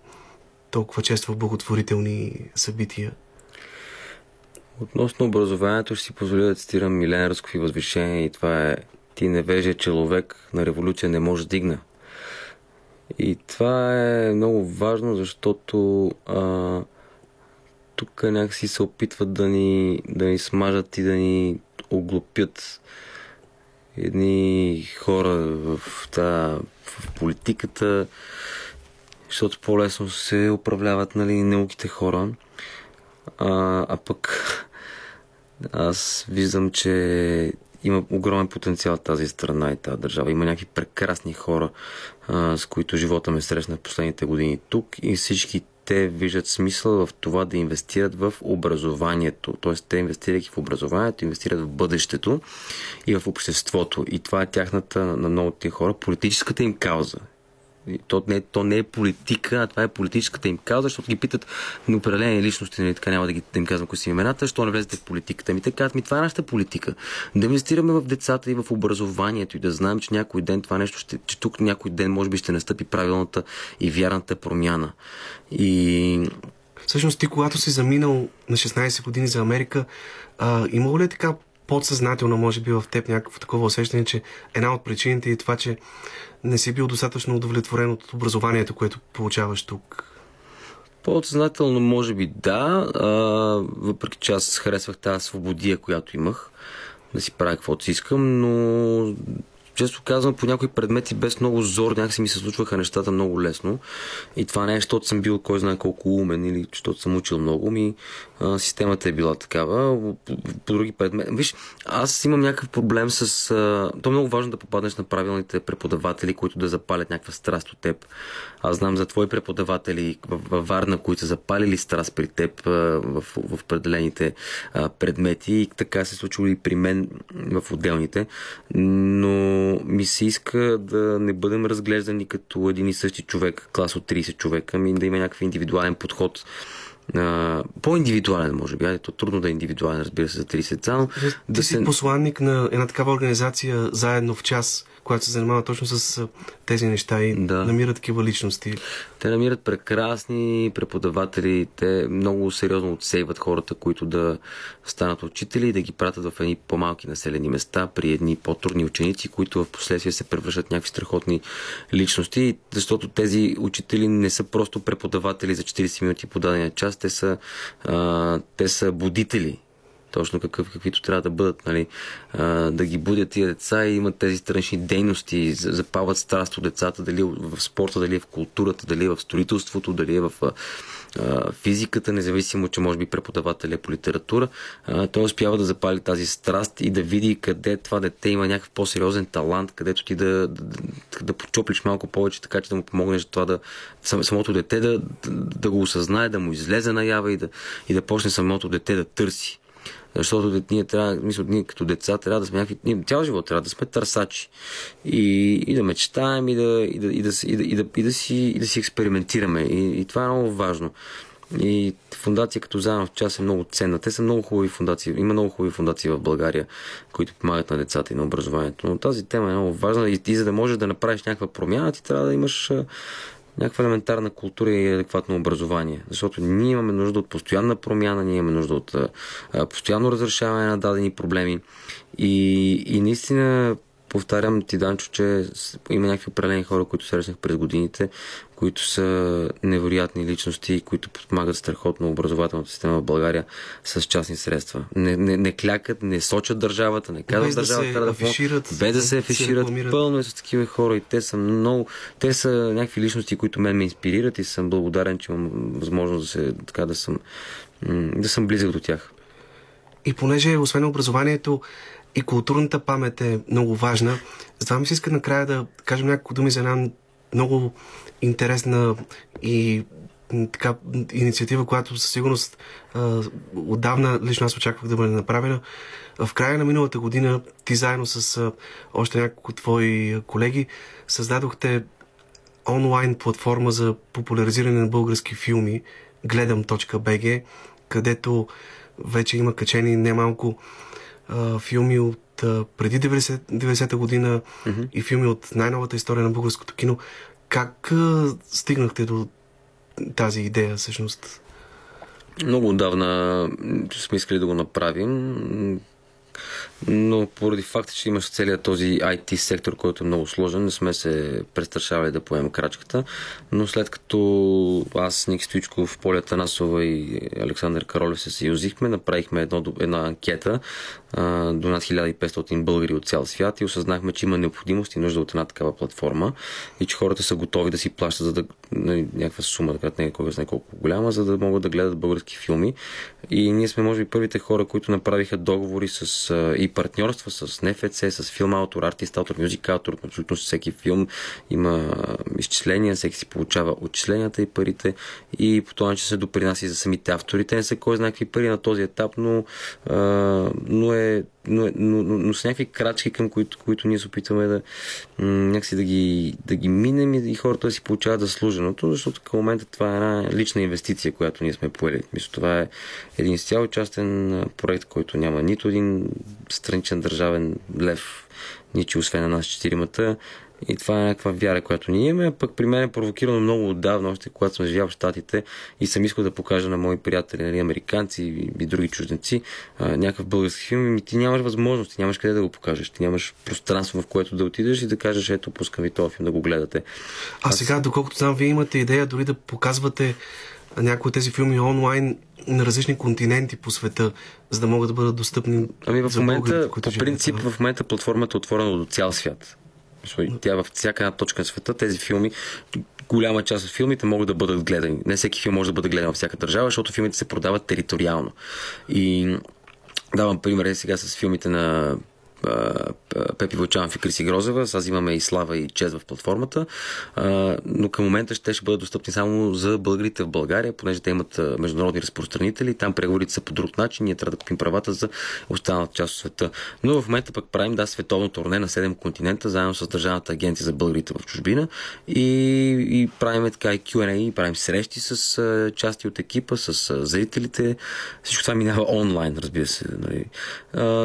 толкова често в благотворителни събития? Относно образованието ще си позволя да цитирам Милен Ръсков и възвишение и това е ти невежия човек на революция не може да дигна. И това е много важно, защото а, тук някакси се опитват да ни, да ни смажат и да ни оглупят едни хора в, та, в политиката, защото по-лесно се управляват нали, науките хора. А, а пък аз виждам, че има огромен потенциал тази страна и тази държава. Има някакви прекрасни хора, а, с които живота ме срещна в последните години тук и всички те виждат смисъл в това да инвестират в образованието. Тоест, те инвестирайки в образованието, инвестират в бъдещето и в обществото. И това е тяхната, на много тия хора, политическата им кауза. То не, то не е политика, а това е политическата им кауза, защото ги питат на определени личности, нали, така няма да, ги, да им казвам кои са имената, що не влезете в политиката. Ми те казват, ми това е нашата политика. Да инвестираме в децата и в образованието и да знаем, че някой ден това нещо ще, че тук някой ден може би ще настъпи правилната и вярната промяна. И Всъщност ти, когато си заминал на 16 години за Америка, а, имало ли е така подсъзнателно, може би в теб някакво такова усещане, че една от причините е това, че не си бил достатъчно удовлетворен от образованието, което получаваш тук? По-съзнателно, може би да, а, въпреки че аз харесвах тази свободия, която имах, да си правя каквото си искам, но често казвам, по някои предмети без много зор някакси ми се случваха нещата много лесно. И това не е, защото съм бил кой знае колко умен или защото съм учил много. Ми, системата е била такава. По, по други предмети. Виж, аз имам някакъв проблем с... А, то е много важно да попаднеш на правилните преподаватели, които да запалят някаква страст от теб. Аз знам за твои преподаватели във Варна, които са запалили страст при теб а, в, в определените а, предмети. И така се е случило и при мен в отделните. Но ми се иска да не бъдем разглеждани като един и същи човек, клас от 30 човека, ми да има някакъв индивидуален подход. А, по-индивидуален, може би. То трудно да е индивидуален, разбира се, за 30 деца, но Ти да си се... посланник на една такава организация заедно в час, която се занимава точно с тези неща и Да. намира такива личности. Те намират прекрасни преподаватели, те много сериозно отсейват хората, които да станат учители и да ги пратят в едни по-малки населени места при едни по-трудни ученици, които в последствие се превръщат някакви страхотни личности, защото тези учители не са просто преподаватели за 40 минути по дадения час, те са, а, те са будители точно какъв, каквито трябва да бъдат, нали? да ги будят тия деца и имат тези странични дейности, за- запалват страст от децата, дали в спорта, дали в културата, дали в строителството, дали в физиката, независимо, че може би преподавател е по литература. Той успява да запали тази страст и да види къде това дете има някакъв по-сериозен талант, където ти да, да, да, да почоплиш малко повече, така че да му помогнеш това да сам- самото дете да, да, да го осъзнае, да му излезе наява и да, и да почне самото дете да търси. Защото ние трябва, мисля, ние като деца трябва да сме някакви, ние цял живот трябва да сме търсачи. И, и да мечтаем, и да, и да, и да, и да, и да, и да, си, и да си експериментираме. И, и това е много важно. И фундация като заедно в час е много ценна. Те са много хубави фундации. Има много хубави фундации в България, които помагат на децата и на образованието. Но тази тема е много важна и ти за да можеш да направиш някаква промяна, ти трябва да имаш някаква елементарна култура и адекватно образование. Защото ние имаме нужда от постоянна промяна, ние имаме нужда от постоянно разрешаване на дадени проблеми. И, и наистина повтарям ти, Данчо, че има някакви определени хора, които срещнах през годините, които са невероятни личности, които подпомагат страхотно образователната система в България с частни средства. Не, не, не клякат, не сочат държавата, не казват държавата се да афишират, без да се се афишират. рекламират. Пълно е с такива хора и те са много. Те са някакви личности, които мен ме инспирират и съм благодарен, че имам възможност да се така да съм да съм близък до тях. И понеже освен образованието и културната памет е много важна, затова ми се иска накрая да кажем няколко думи за една много интересна и така инициатива, която със сигурност а, отдавна лично аз очаквах да бъде направена. В края на миналата година ти заедно с а, още няколко твои колеги създадохте онлайн платформа за популяризиране на български филми гледам.bg, където вече има качени немалко а, филми от а, преди 90, 90-та година mm-hmm. и филми от най-новата история на българското кино. Как а, стигнахте до тази идея всъщност? Много отдавна сме искали да го направим, но поради факта, че имаш целият този IT сектор, който е много сложен, не сме се престрашавали да поемем крачката. Но след като аз, Ник Стоичков, Поля Танасова и Александър Каролев се съюзихме, направихме едно, една анкета до над 1500 българи от цял свят и осъзнахме, че има необходимост и нужда от една такава платформа и че хората са готови да си плащат за да, нали, някаква сума, така не е кой знае колко голяма, за да могат да гледат български филми. И ние сме, може би, първите хора, които направиха договори с, а, и партньорства с НФЦ, с филм автор, артист, автор, мюзик автор, абсолютно всеки филм има изчисления, всеки си получава отчисленията и парите и по този начин се допринася и за самите автори. Те не са кой знае какви пари на този етап, но, а, но е е- но, но, но с някакви крачки, към които, които ние се опитваме да някакси да ги, да ги минем и, и хората да си получават заслуженото, защото към момента това е една лична инвестиция, която ние сме поели. Мисля, това е един изцяло частен проект, който няма нито един страничен държавен лев, ничи освен на нас четиримата И това е някаква вяра, която ние имаме. А Пък при мен е провокирано много отдавна, още когато съм живял в Штатите и съм искал да покажа на мои приятели, нали, американци и, и други чужденци, а, някакъв български филм. И ти нямаш възможност, ти нямаш къде да го покажеш. Ти нямаш пространство, в което да отидеш и да кажеш, ето, пускам ви този филм да го гледате. А сега, доколкото знам, вие имате идея дори да показвате някои от тези филми онлайн на различни континенти по света, за да могат да бъдат достъпни Ами в за момента, българите, които по живеят принцип, там. в момента платформата е отворена до цял свят. Тя във всяка една точка на света, тези филми, голяма част от филмите могат да бъдат гледани. Не всеки филм може да бъде гледан във всяка държава, защото филмите се продават териториално. И давам пример е сега с филмите на Пепи Вълчанов и Криси Грозева. Сега имаме и Слава и Чест в платформата, но към момента ще, ще бъдат достъпни само за българите в България, понеже те имат международни разпространители. Там преговорите са по друг начин. Ние трябва да купим правата за останалата част от света. Но в момента пък правим да, световно турне на 7 континента, заедно с Държавната агенция за българите в чужбина. И, и правим така и Q&A, и правим срещи с части от екипа, с зрителите. Всичко това минава онлайн, разбира се. Нали.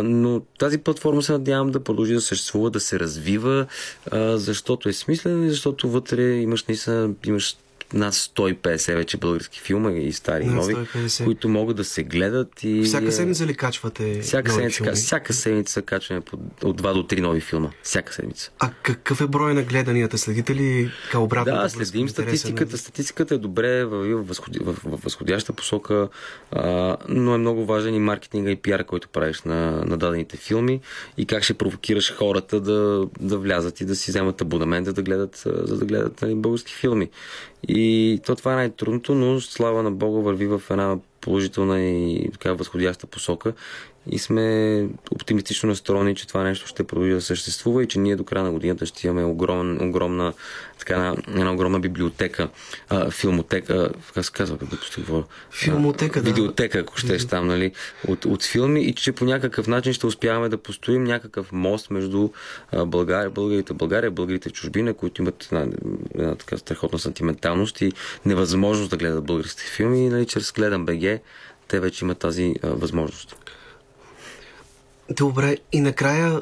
Но тази платформа се надявам да продължи да съществува, да се развива, а, защото е смислена и защото вътре имаш наистина имаш над 150 вече български филма и стари и нови, 150. които могат да се гледат и... Всяка а, седмица ли качвате всяка нови седмица, филми? всяка седмица качваме от 2 до 3 нови филма. Всяка седмица. А какъв е брой на гледанията? Следите ли така обратно? Да, следим статистиката. Статистиката е добре в, възходи, в, в възходяща посока, а, но е много важен и маркетинга и пиар, който правиш на, на дадените филми и как ще провокираш хората да, да влязат и да си вземат абонамента да гледат, за да гледат нали, български филми. И то това е най-трудното, но слава на Бога върви в една положителна и така възходяща посока и сме оптимистично настроени, че това нещо ще продължи да съществува и че ние до края на годината ще имаме огромен, огромна, така, една, една огромна библиотека, а, филмотека, как се казва, какво ще говоря? Филмотека, а, да. Видеотека, ако щеш там, нали, от, от филми и че по някакъв начин ще успяваме да построим някакъв мост между България, българите България, българите в чужбина, които имат една, една така страхотна сантименталност и невъзможност да гледат българските филми нали, чрез Гледам БГ те вече имат тази а, възможност. Добре, и накрая,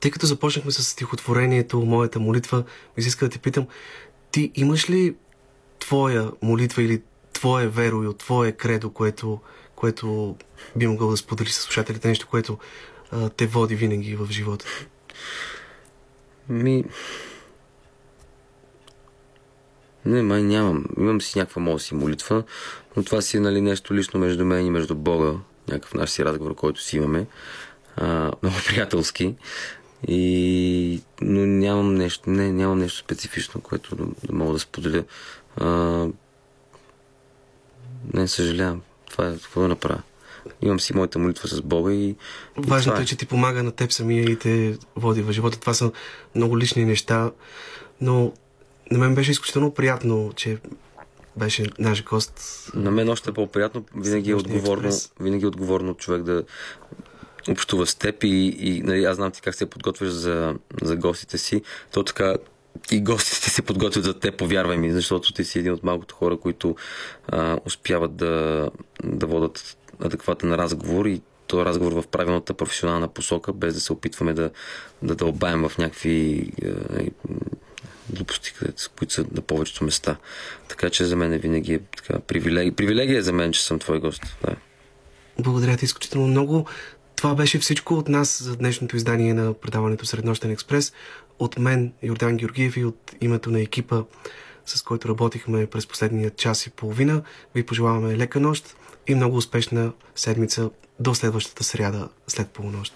тъй като започнахме с стихотворението Моята молитва, ми се иска да те питам, ти имаш ли твоя молитва или твое веро и от твое кредо, което, което би могъл да споделиш с слушателите, нещо, което а, те води винаги в живота? Ми... Не, май нямам. Имам си някаква моя си молитва, но това си е нали, нещо лично между мен и между Бога. Някакъв наш си разговор, който си имаме. А, много приятелски. И... Но нямам нещо, не, нямам нещо специфично, което да, да мога да споделя. А... Не, съжалявам. Това е какво да направя. Имам си моята молитва с Бога и. и Важното това е, че ти помага на теб самия и те води в живота. Това са много лични неща, но на мен беше изключително приятно, че беше наш гост. На мен още е по-приятно. Винаги е отговорно, експрес. винаги е отговорно човек да общува с теб и, и нали, аз знам ти как се подготвяш за, за гостите си. То така и гостите се подготвят за теб, повярвай ми, защото ти си един от малкото хора, които а, успяват да, да водат адекватен разговор и този разговор в правилната професионална посока, без да се опитваме да, да дълбаем в някакви е, глупости, които са на повечето места. Така че за мен е винаги е така, привилегия. Привилегия е за мен, че съм твой гост. Да. Благодаря ти изключително много. Това беше всичко от нас за днешното издание на предаването Среднощен експрес. От мен, Йордан Георгиев и от името на екипа, с който работихме през последния час и половина, ви пожелаваме лека нощ и много успешна седмица до следващата сряда след полунощ.